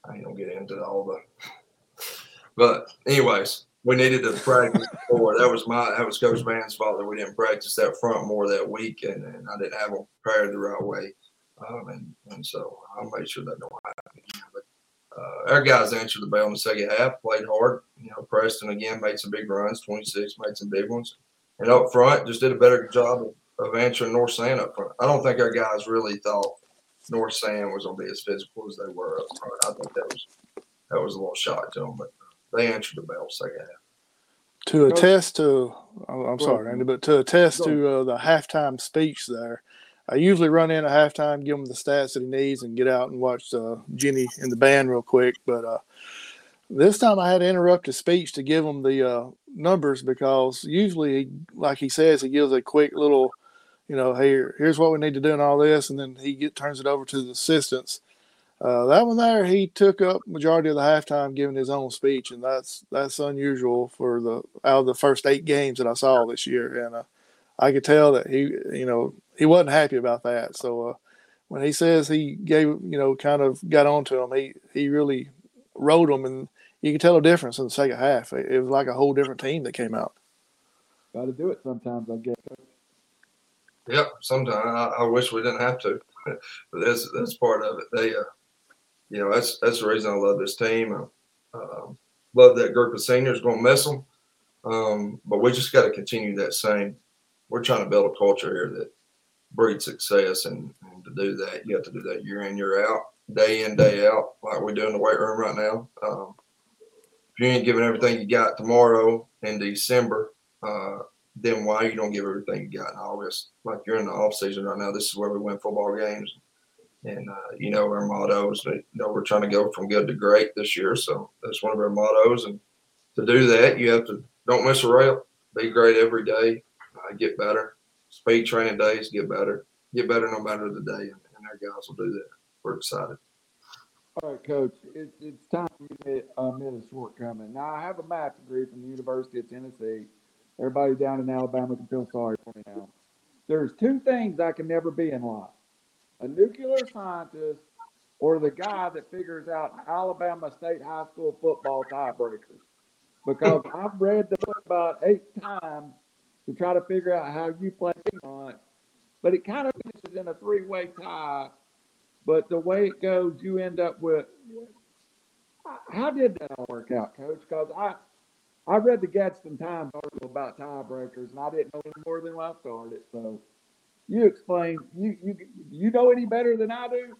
I ain't gonna get into all the. But anyways, we needed to practice more. That was my that was Coach Van's fault that we didn't practice that front more that week, and, and I didn't have them prepared the right way, um, and and so I'll make sure that don't happen. But uh, our guys answered the bell in the second half, played hard. You know, Preston again made some big runs, twenty six, made some big ones, and up front just did a better job of, of answering North Sand up front. I don't think our guys really thought North Sand was going to be as physical as they were up front. I think that was that was a little shock to them, but they answered the bell second half. To attest to, I'm I'm sorry, ahead. Randy, but to attest to uh, the halftime speech there, I usually run in at halftime, give him the stats that he needs, and get out and watch uh, Jenny and the band real quick. But uh, this time I had to interrupt his speech to give him the uh, numbers because usually, like he says, he gives a quick little you know, here here's what we need to do and all this, and then he get turns it over to the assistants. Uh, that one there, he took up majority of the halftime giving his own speech, and that's that's unusual for the out of the first eight games that I saw this year, and uh, I could tell that he, you know, he wasn't happy about that. So uh, when he says he gave, you know, kind of got onto him, he he really rode him, and you could tell a difference in the second half. It, it was like a whole different team that came out. Got to do it sometimes, I guess. Yep. Sometimes I, I wish we didn't have to, but that's that's part of it. They, uh, you know, that's that's the reason I love this team. I, uh, love that group of seniors. Going to miss them, um, but we just got to continue that same. We're trying to build a culture here that breeds success, and, and to do that, you have to do that year in, year out, day in, day out, like we do in the weight room right now. Um, if you ain't giving everything you got tomorrow in December, uh, then why you don't give everything you got in August? Like you're in the off season right now. This is where we win football games, and uh, you know our mottos. You know we're trying to go from good to great this year, so that's one of our mottos. And to do that, you have to don't miss a rail. Be great every day. Uh, get better. Speed training days. Get better. Get better no matter the day, and, and our guys will do that. We're excited. All right, Coach. It, it's time to uh, admit a shortcoming. Now, I have a math degree from the University of Tennessee. Everybody down in Alabama can feel sorry for me now. There's two things I can never be in life a nuclear scientist or the guy that figures out Alabama State High School football tiebreakers. Because I've read the book about eight times to try to figure out how you play Piedmont, but it kind of finishes in a three way tie. But the way it goes, you end up with. How did that all work out, Coach? Because I, I read the Gadsden Times article about tiebreakers, and I didn't know any more than when I started. So, you explain. You you you know any better than I do?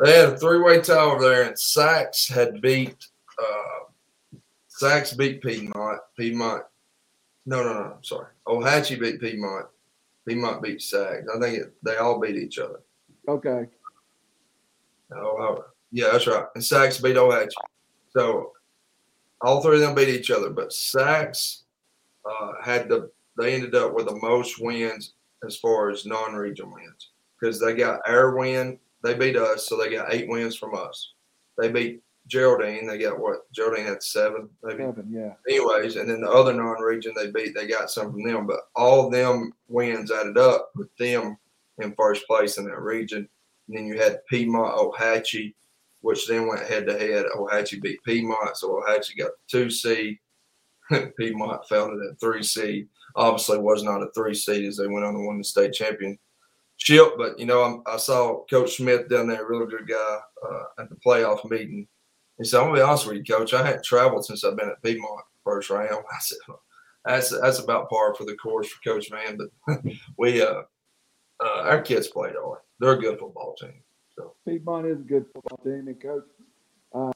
They had a three-way tie over there, and Saks had beat uh, Saks beat Piedmont. Piedmont, no, no, no. I'm sorry. Ohatchee beat Piedmont. Piedmont beat Saks. I think it, they all beat each other. Okay. Oh, yeah, that's right. And Saks beat Ohatchee. So all three of them beat each other, but Saks uh, had the they ended up with the most wins as far as non-region wins because they got our win. They beat us, so they got eight wins from us. They beat Geraldine. They got what? Geraldine had seven, maybe. Seven, yeah. Anyways, and then the other non-region they beat, they got some from them. But all of them wins added up with them in first place in that region. And then you had Piedmont, Ohatchee, which then went head to head. Ohatchee beat Piedmont, so Ohatchee got the two seed. Piedmont fell to that three seed. Obviously, was not a three seed as they went on to win the state championship. But you know, I'm, i saw Coach Smith down there, a really good guy, uh, at the playoff meeting. He said, "I'm gonna be honest with you, Coach. I hadn't traveled since I've been at Piedmont first round." I said, "That's that's about par for the course for Coach Man." But we, uh, uh, our kids played hard. They're a good football team. So Piedmont is a good football team, and Coach, uh,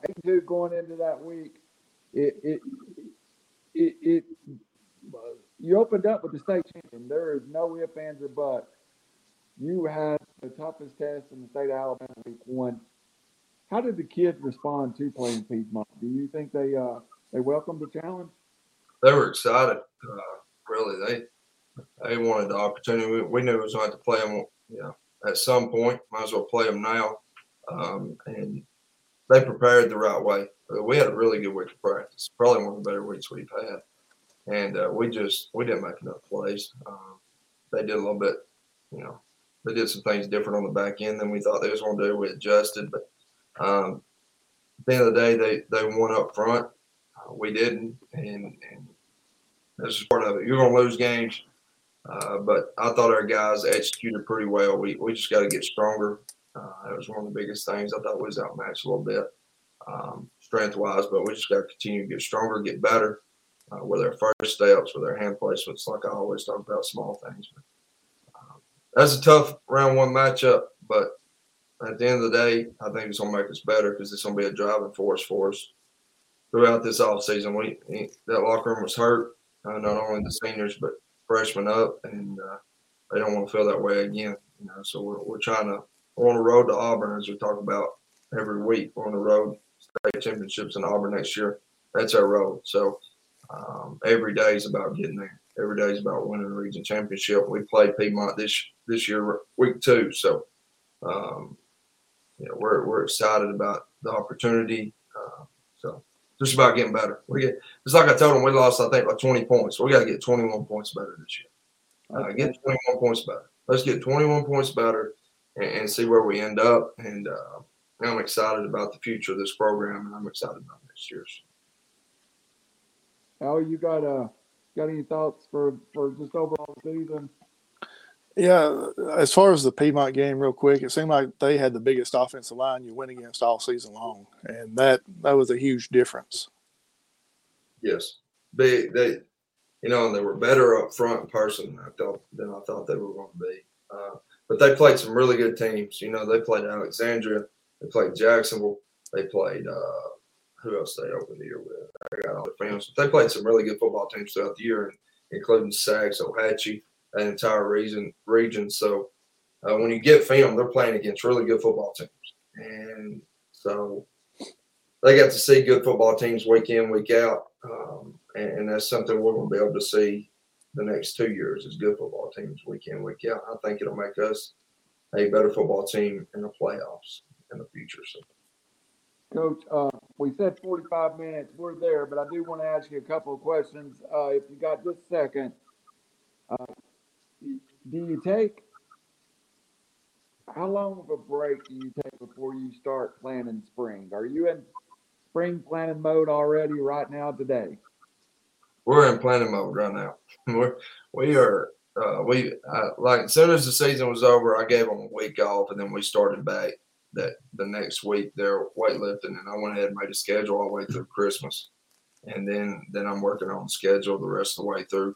going into that week, it it it, it you opened up with the state champion. There is no ifs, ands, or buts. You had the toughest test in the state of Alabama week one. How did the kids respond to playing Piedmont? Do you think they uh, they welcomed the challenge? They were excited. Uh, really, they they wanted the opportunity. We, we knew it was going to play them. You know, at some point. Might as well play them now. Um, and they prepared the right way. We had a really good week of practice. Probably one of the better weeks we've had. And uh, we just we didn't make enough plays. Um, they did a little bit, you know, they did some things different on the back end than we thought they was going to do. We adjusted, but um, at the end of the day, they they won up front. Uh, we didn't, and and this is part of it. You're going to lose games. Uh, but I thought our guys executed pretty well. We, we just got to get stronger. Uh, that was one of the biggest things. I thought we was outmatched a little bit um, strength wise, but we just got to continue to get stronger, get better uh, with our first steps, with our hand placements. Like I always talk about small things. But, um, that's a tough round one matchup, but at the end of the day, I think it's going to make us better because it's going to be a driving force for us throughout this off season. We that locker room was hurt, uh, not only the seniors but freshmen up, and uh, they don't want to feel that way again. You know, so we're, we're trying to we're on the road to Auburn as we talk about every week. We're on the road state championships in Auburn next year. That's our road. So um, every day is about getting there. every day is about winning the region championship. We play Piedmont this this year, week two, so um, you know we're we're excited about the opportunity. Uh, so just about getting better. We get it's like I told them we lost I think like 20 points. We got to get 21 points better this year. Uh, get 21 points better. Let's get 21 points better and, and see where we end up. And uh, I'm excited about the future of this program, and I'm excited about next year's. Al, you got uh got any thoughts for for just overall season? Yeah, as far as the Piedmont game, real quick, it seemed like they had the biggest offensive line you went against all season long, and that that was a huge difference. Yes, they they, you know, they were better up front in person I thought than I thought they were going to be. Uh, but they played some really good teams. You know, they played Alexandria, they played Jacksonville, they played uh, who else they opened the year with? I got all the. They played some really good football teams throughout the year, including Saks, Ohatchee, that entire region. Region. So uh, when you get film, they're playing against really good football teams, and so they got to see good football teams week in, week out, um, and, and, that's something we're going to be able to see the next two years is good football teams week in, week out. I think it'll make us a better football team in the playoffs in the future. So. Coach, uh, we said 45 minutes. We're there, but I do want to ask you a couple of questions. Uh, if you got just a second, uh, do you take how long of a break do you take before you start planning spring? Are you in spring planning mode already right now today? We're in planning mode right now. We're we are uh, we uh, like as soon as the season was over, I gave them a week off, and then we started back that the next week they're weightlifting, and I went ahead and made a schedule all the way through Christmas, and then then I'm working on schedule the rest of the way through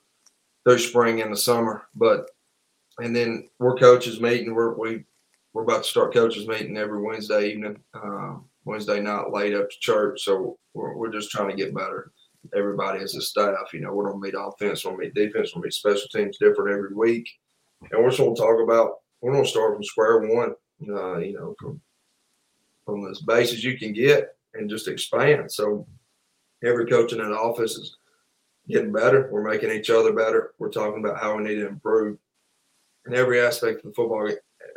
through spring and the summer. But and then we're coaches meeting. We're we we're about to start coaches meeting every Wednesday evening, um, Wednesday night late after church. So we're, we're just trying to get better. Everybody as a staff, you know, we're gonna meet offense, we're gonna meet defense, we're gonna meet special teams different every week, and we're just gonna talk about. We're gonna start from square one. Uh, you know, from from as base as you can get and just expand. So every coach in that office is getting better. We're making each other better. We're talking about how we need to improve in every aspect of football,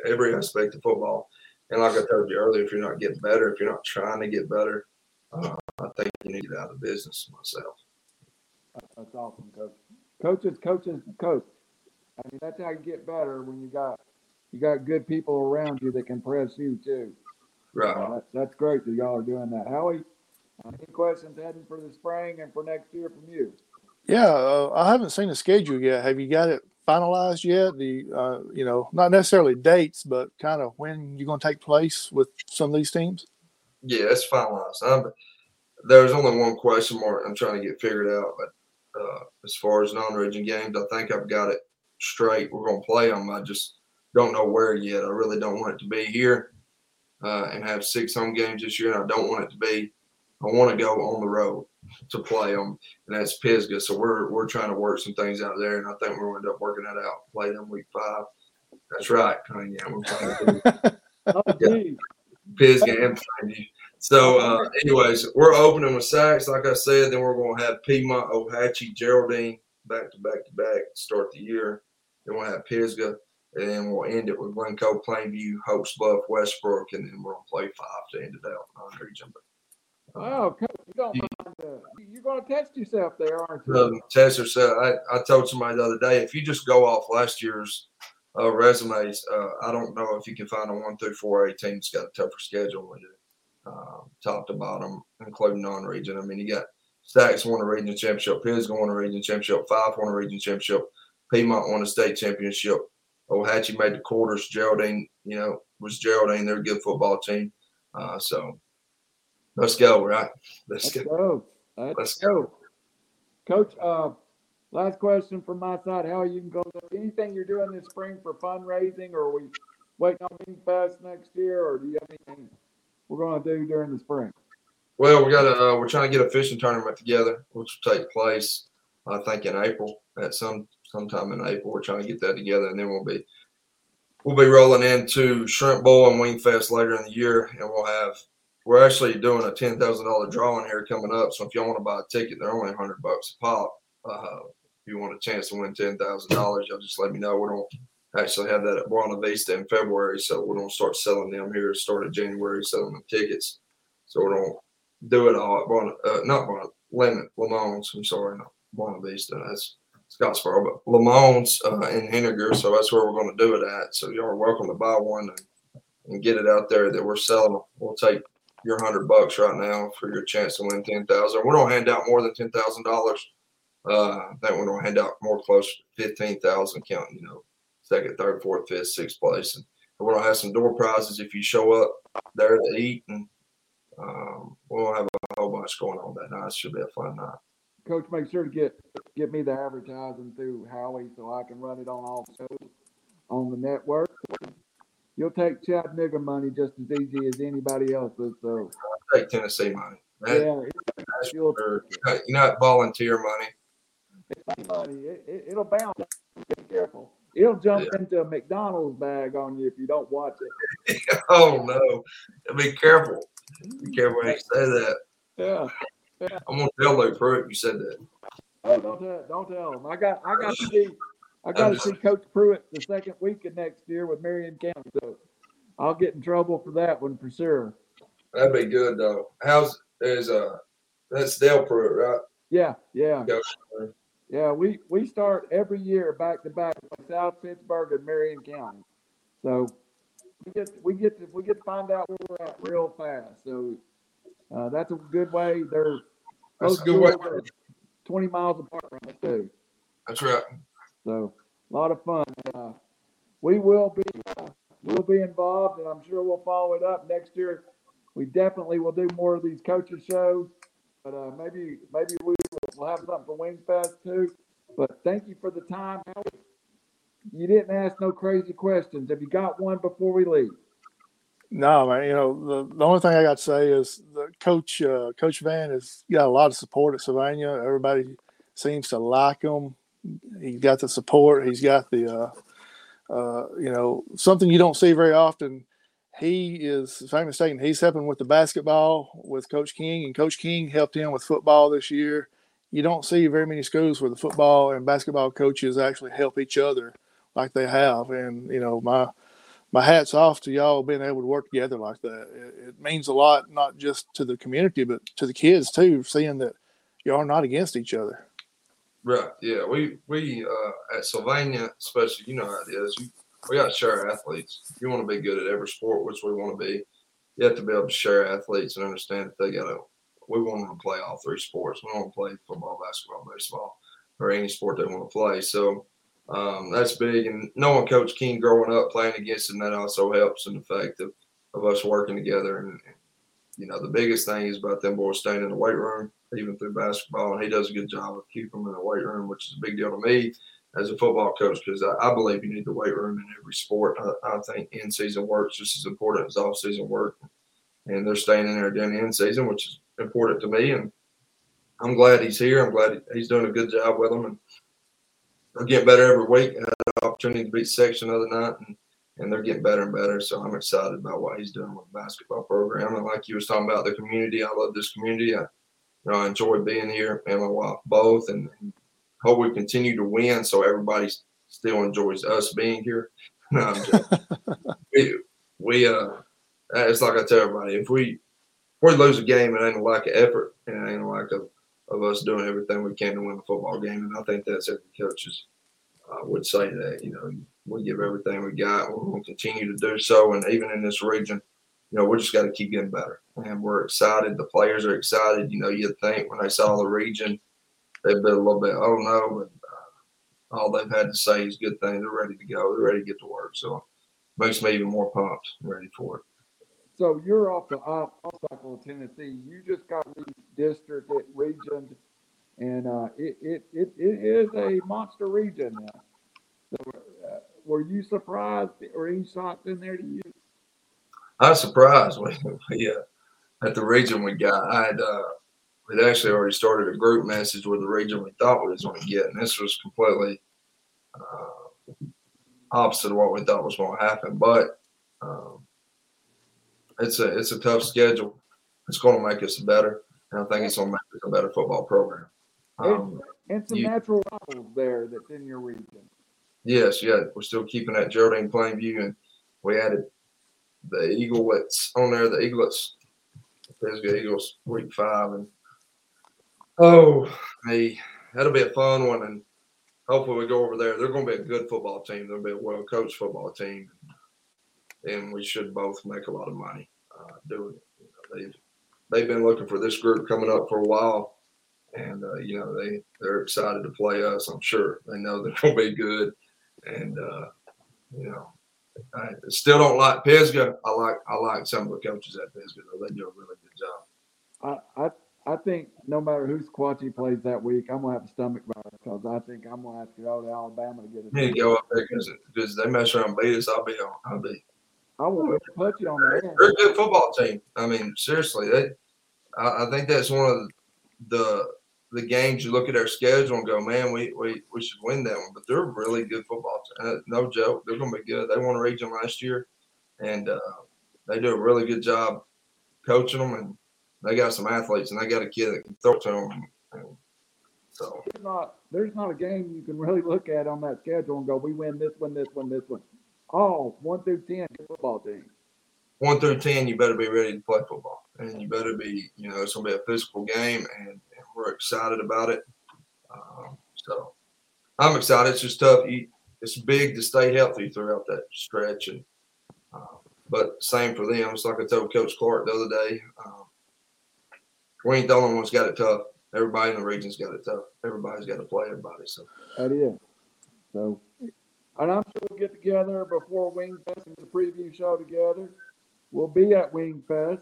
every aspect of football. And like I told you earlier, if you're not getting better, if you're not trying to get better, uh, I think you need to get out of business myself. That's awesome, coach. Coaches, coaches, coach. I mean, that's how you get better when you got you got good people around you that can press you too. Right. Uh, that, that's great that y'all are doing that. Howie, uh, any questions heading for the spring and for next year from you? Yeah, uh, I haven't seen the schedule yet. Have you got it finalized yet? The uh, you know, not necessarily dates, but kind of when you're going to take place with some of these teams. Yeah, it's finalized. I'm, there's only one question mark I'm trying to get figured out, but uh, as far as non-region games, I think I've got it straight. We're going to play them. I just don't know where yet. I really don't want it to be here uh, and have six home games this year. And I don't want it to be. I want to go on the road to play them, and that's Pisgah. So we're we're trying to work some things out there, and I think we're going to end up working that out. Play them week five. That's right, Kanye. We're oh, yeah. Pisgah and Kanye. So, uh, anyways, we're opening with Saks, like I said. Then we're going to have Piedmont, Ohatchee, Geraldine back to back to back to start the year. Then we'll have Pisgah, and then we'll end it with Glencoe, Plainview, Hokes Bluff, Westbrook, and then we're gonna play five to end it out non-region. Oh, coach, you don't mind. Uh, you're gonna test yourself there, aren't you? Um, test yourself. I, I told somebody the other day if you just go off last year's uh, resumes, uh, I don't know if you can find a one through four A team that's got a tougher schedule than we do, um, top to bottom, including non-region. I mean, you got Saks won a region championship, Pisgah won a region championship, Fyffe won a region championship, Piedmont won a state championship. Ohatchee made the quarters. Geraldine, you know, was Geraldine. They're a good football team. Uh, so let's go, right? Let's, let's go. go. Let's, let's go. go. Coach, uh, last question from my side. How are you going to anything you're doing this spring for fundraising or are we waiting on Meat Fest next year or do you have anything we're going to do during the spring? Well, we got a, uh, we're trying to get a fishing tournament together, which will take place, I think, in April at some sometime in April. We're trying to get that together, and then we'll be we'll be rolling into Shrimp Bowl and Wing Fest later in the year, and we'll have we're actually doing a ten thousand dollar drawing here coming up. So if y'all want to buy a ticket, they're only hundred bucks a pop. Uh, if you want a chance to win ten thousand dollars, y'all just let me know. We don't actually have that at Buena Vista in February, so we're gonna start selling them here. Start January, selling them tickets. So we don't do it all at Buena, uh, not Buena, Lemon, Lamone's. I'm sorry, not Buena Vista. That's Scottsboro, but Lamone's uh, in Henagar. So that's where we're going to do it at. So y'all are welcome to buy one and, and get it out there that we're selling. We'll take your hundred bucks right now for your chance to win ten thousand. We don't hand out more than ten thousand dollars. Uh, I gonna hand out more close to fifteen thousand, counting you know second, third, fourth, fifth, sixth place, and we're gonna have some door prizes if you show up there to eat, and um, we'll have a whole bunch going on that night. It should be a fun night. Coach, make sure to get get me the advertising through Howie so I can run it on all shows on the network. You'll take Chattanooga money just as easy as anybody else's. So Take Tennessee money. That- yeah, that's you'll for- you know, volunteer money. it's money. It, it, it'll bounce. Be careful. It'll jump into a McDonald's bag on you if you don't watch it. Oh no! Be careful. Be careful when you say that. Yeah. I'm gonna tell Luke Pruitt you said that. Oh, don't tell, don't tell them. I got, I got to see, I got to see Coach Pruitt the second week of next year with Marion County. So I'll get in trouble for that one for sure. That'd be good though. How's is uh that's Dale Pruitt, right? Yeah, yeah, yeah. We we start every year back to back with South Pittsburg and Marion County. So we get we get to we get to find out where we're at real fast. So uh, that's a good way. They're That's a good way. schools are Twenty miles apart from us too. That's right. So a lot of fun. Uh, we will be uh, we'll be involved, and I'm sure we'll follow it up next year. We definitely will do more of these coaches shows, but uh, maybe maybe we will have something for Wings Fest too. But thank you for the time. You didn't ask no crazy questions. Have you got one before we leave? No, man. You know, the, the only thing I got to say is the coach, uh, Coach Van, has got a lot of support at Savannah. Everybody seems to like him. He's got the support. He's got the, uh, uh, you know, something you don't see very often. He is, if I'm mistaken, he's helping with the basketball with Coach King, and Coach King helped him with football this year. You don't see very many schools where the football and basketball coaches actually help each other like they have. And you know, my my hat's off to y'all being able to work together like that. It, it means a lot, not just to the community, but to the kids too, seeing that y'all are not against each other. Right. Yeah. We we uh at Sylvania, especially, you know how it is. We got to share athletes. You want to be good at every sport, which we want to be, you have to be able to share athletes and understand that they got to. We want them to play all three sports. We want to play football, basketball, baseball, or any sport they want to play. So um, that's big. And knowing Coach King growing up playing against him, that also helps in the fact of, of us working together. And, you know, the biggest thing is about them boys staying in the weight room, even through basketball. And he does a good job of keeping them in the weight room, which is a big deal to me as a football coach because I, I, believe you need the weight room in every sport. I, I think in season work is just as important as off season work. And they're staying in there during the end season, which is important to me. And I'm glad he's here. I'm glad he's doing a good job with them. And they're getting better every week. I had an opportunity to beat section the other night, and, and they're getting better and better. So I'm excited about what he's doing with the basketball program. And like you was talking about the community, I love this community. I, you know, I enjoy being here and my wife both, and, and hope we continue to win so everybody still enjoys us being here. No, we, we, uh, it's like I tell everybody, if we, if we lose a game, it ain't a lack of effort, and it ain't a lack of, of us doing everything we can to win a football game. And I think that's every coach's uh, would say that. You know, we give everything we got. We're going to continue to do so, and even in this region, you know, we just got to keep getting better. And we're excited. The players are excited. You know, you'd think when they saw the region, they'd be a little bit, oh no, but uh, all they've had to say is good things. They're ready to go. They're ready to get to work. So it makes me even more pumped ready for it. So you're off the off cycle of Tennessee. You just got these district region, and uh, it, it, it, it is a monster region now. So, uh, were you surprised or any shots in there to you? I was surprised yeah at the region we got. I had uh, we'd actually already started a group message with the region we thought we was going to get, and this was completely uh, opposite of what we thought was going to happen. But um, it's a it's a tough schedule. It's going to make us better, and I think it's going to make us a better football program. Um, and some You- natural rivals there that's in your region. Yes, yeah, we're still keeping that Geraldine Plainview, and we added the Eaglets on there. The Eaglets, Pisgah Eagles, week five, and oh, hey, that'll be a fun one, and hopefully we go over there. They're going to be a good football team. They'll be a well coached football team, and we should both make a lot of money uh, doing it. You know, they've they've been looking for this group coming up for a while, and uh, you know they they're excited to play us. I'm sure they know they're to be good and uh, you know, I still don't like Pisgah. I like I like some of the coaches at Pisgah though. They do a really good job. I, I I think no matter who Squatchy plays that week, I'm gonna have a stomach virus because I think I'm gonna have to go to Alabama to get need it. to go up there because because they mess around and beat us. I'll be on. I'll be. I will put you on the air. They're a good football team. I mean, seriously, they. I, I think that's one of the the games you look at their schedule and go, man, we we, we should win that one. But they're a really good football team. Uh, no joke. They're going to be good. They won a region last year, and uh, they do a really good job coaching them. And they got some athletes, and they got a kid that can throw to them. And so There's not there's not a game you can really look at on that schedule and go, we win this one, this one, this one. Oh, one through ten good football team. one through ten, you better be ready to play football, and you better be, you know, it's going to be a physical game, and, and we're excited about it. Um, so I'm excited. It's just tough. It's big to stay healthy throughout that stretch, and uh, but same for them. It's like I told Coach Clark the other day. Um, we ain't the only ones got it tough. Everybody in the region's got it tough. Everybody's got to play everybody. So That is. So, and I'm sure we'll get together before Wing Fest and the preview show together. We'll be at Wing Fest.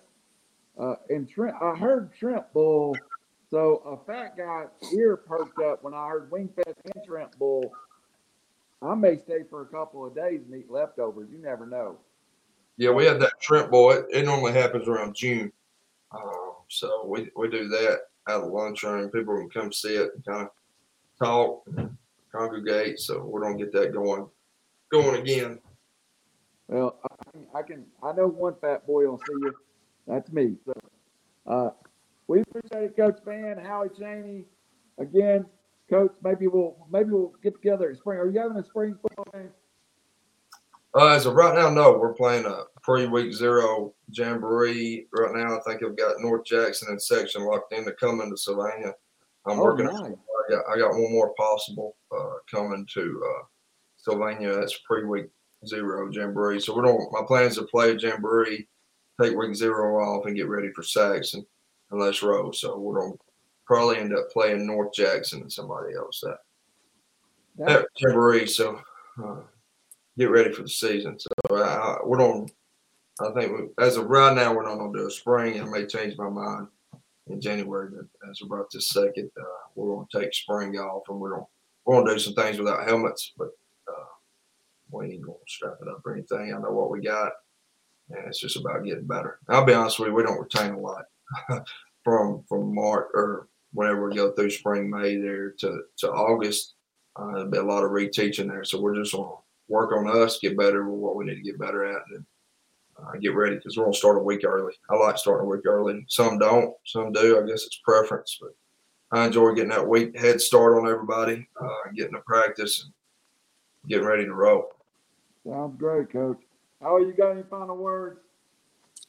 Uh, and Trent, I heard Trent Bull. So a fat guy ear perked up when I heard Wing Fest and Trent Bull. I may stay for a couple of days and eat leftovers. You never know. yeah, we had that Trent boy. It, it normally happens around June. Um, so we, we do that at the lunchroom. People can come see it and kind of talk, congregate. So we're gonna get that going, going again. Well, I can, I can, I know one fat boy will see you. That's me. So, uh, we appreciate it, Coach Van, Howie Cheney. Again, Coach, maybe we'll, maybe we'll get together in spring. Are you having a spring football game? Uh, as of right now, no, we're playing a pre-week zero jamboree right now. I think I've got North Jackson and Section locked in to come into Sylvania. I'm Oh, working. nice. I got I got one more possible uh, coming to uh, Sylvania. That's pre-week zero jamboree. So we're going. My plan is to play jamboree, take week zero off, and get ready for Saxon and Les Rowe. So we're going to probably end up playing North Jackson and somebody else that That, jamboree. So uh, get ready for the season. So uh, we're gonna. I think we, as of right now, we're not going to do a spring. I may change my mind in January, but as of right this second, uh, we're going to take spring off, and we're going we're going to do some things without helmets, but uh, we ain't going to strap it up or anything. I know what we got, and it's just about getting better. I'll be honest with you, we don't retain a lot from from March or whenever we go through spring, May there to to August. Uh, there'll be a lot of reteaching there, so we're just going to work on us, get better with what we need to get better at, and uh, get ready because we're going to start a week early. I like starting a week early. Some don't, some do. I guess it's preference, but I enjoy getting that week head start on everybody, uh, getting to practice and getting ready to roll. sounds great, Coach. How are you got any final words?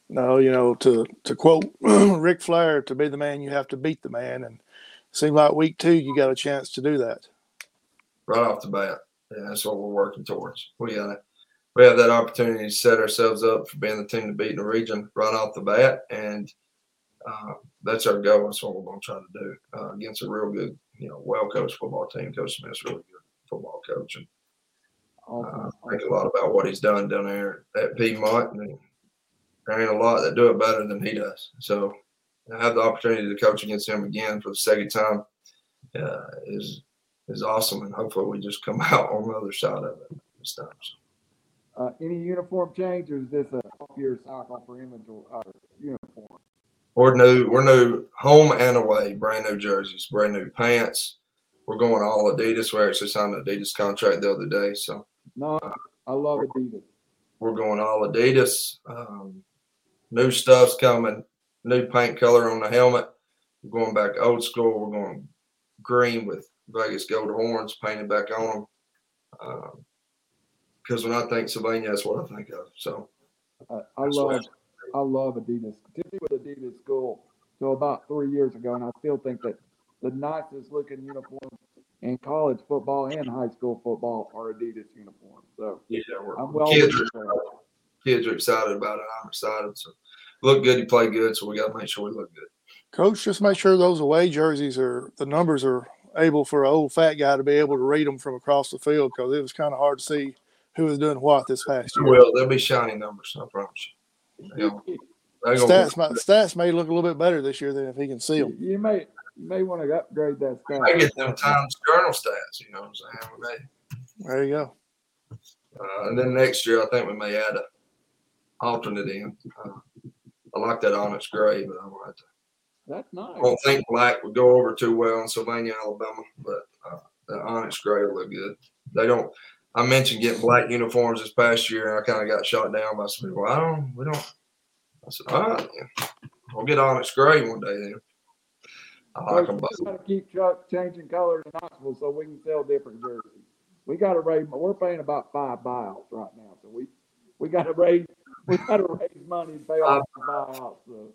No, you know, to to quote Ric Flair, to be the man, you have to beat the man. And it seemed like week two, you got a chance to do that. right off the bat. Yeah, that's what we're working towards. We got it. We have that opportunity to set ourselves up for being the team to beat in the region right off the bat, and uh, that's our goal. That's what we're going to try to do uh, against a real good, you know, well coached football team. Coach Smith's a really good football coach, and Awesome. uh, I think a lot about what he's done down there at Piedmont, and there ain't a lot that do it better than he does. So I have the opportunity to coach against him again for the second time uh, is is awesome, and hopefully we just come out on the other side of it this time. So, Uh, any uniform change or is this a off year cycle for inventory uh, uniform? We're new. We're new home and away. Brand new jerseys, brand new pants. We're going all Adidas. We actually signed an Adidas contract the other day, so No, I love Adidas. we're going all Adidas. Um, new stuff's coming. New paint color on the helmet. We're going back old school. We're going green with Vegas gold horns painted back on them. Because when I think Sylvania, that's what I think of. So I, I love, I love Adidas. Tiffany was Adidas school till about three years ago, and I still think that the nicest looking uniforms in college football and high school football are Adidas uniforms. So yeah, we're, I'm well kids, with are, kids are excited about it. I'm excited. So look good, you play good. So we got to make sure we look good. Coach, just make sure those away jerseys are the numbers are able for an old fat guy to be able to read them from across the field because it was kind of hard to see who was doing what this past year. Well, there'll be shiny numbers. I promise you. They gonna- they gonna- Stats, might, stats may look a little bit better this year than if he can see them. You may, you may want to upgrade that I get them Times Journal stats. You know what I'm saying? We may- There you go. Uh, and then next year, I think we may add a alternate in. Uh, I like that onyx gray, but I don't, have to, That's nice. I don't think black would go over too well in Sylvania, Alabama. But uh, the onyx gray will look good. They don't. I mentioned getting black uniforms this past year, and I kind of got shot down by some people. I don't. We don't. I said, all right, we'll get onyx gray one day then. I like them both. keep changing colors in Knoxville so we can sell different jerseys. We gotta raise, we're paying about five buyouts right now, so we, we gotta raise, we gotta raise money to pay off the buyouts, so.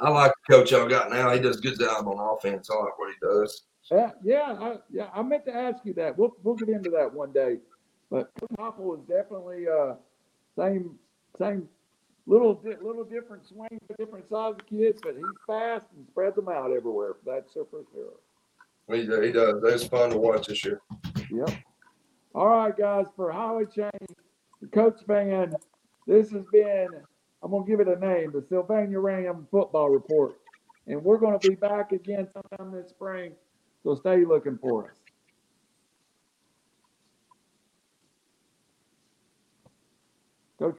I like the coach y'all got now. He does a good job on offense. I like what he does. Yeah, yeah, I, yeah, I meant to ask you that. We'll, we'll get into that one day. But Coach is definitely, uh, same, same, little, di- little different swing for different size of kids, but he's fast and spreads them out everywhere. That's for sure. He, he does. It's fun to watch this year. Yep. All right, guys, for Highway Chain, the coach band, this has been, I'm gonna give it a name, the Sylvania Ram Football Report. And we're gonna be back again sometime this spring, so stay looking for us.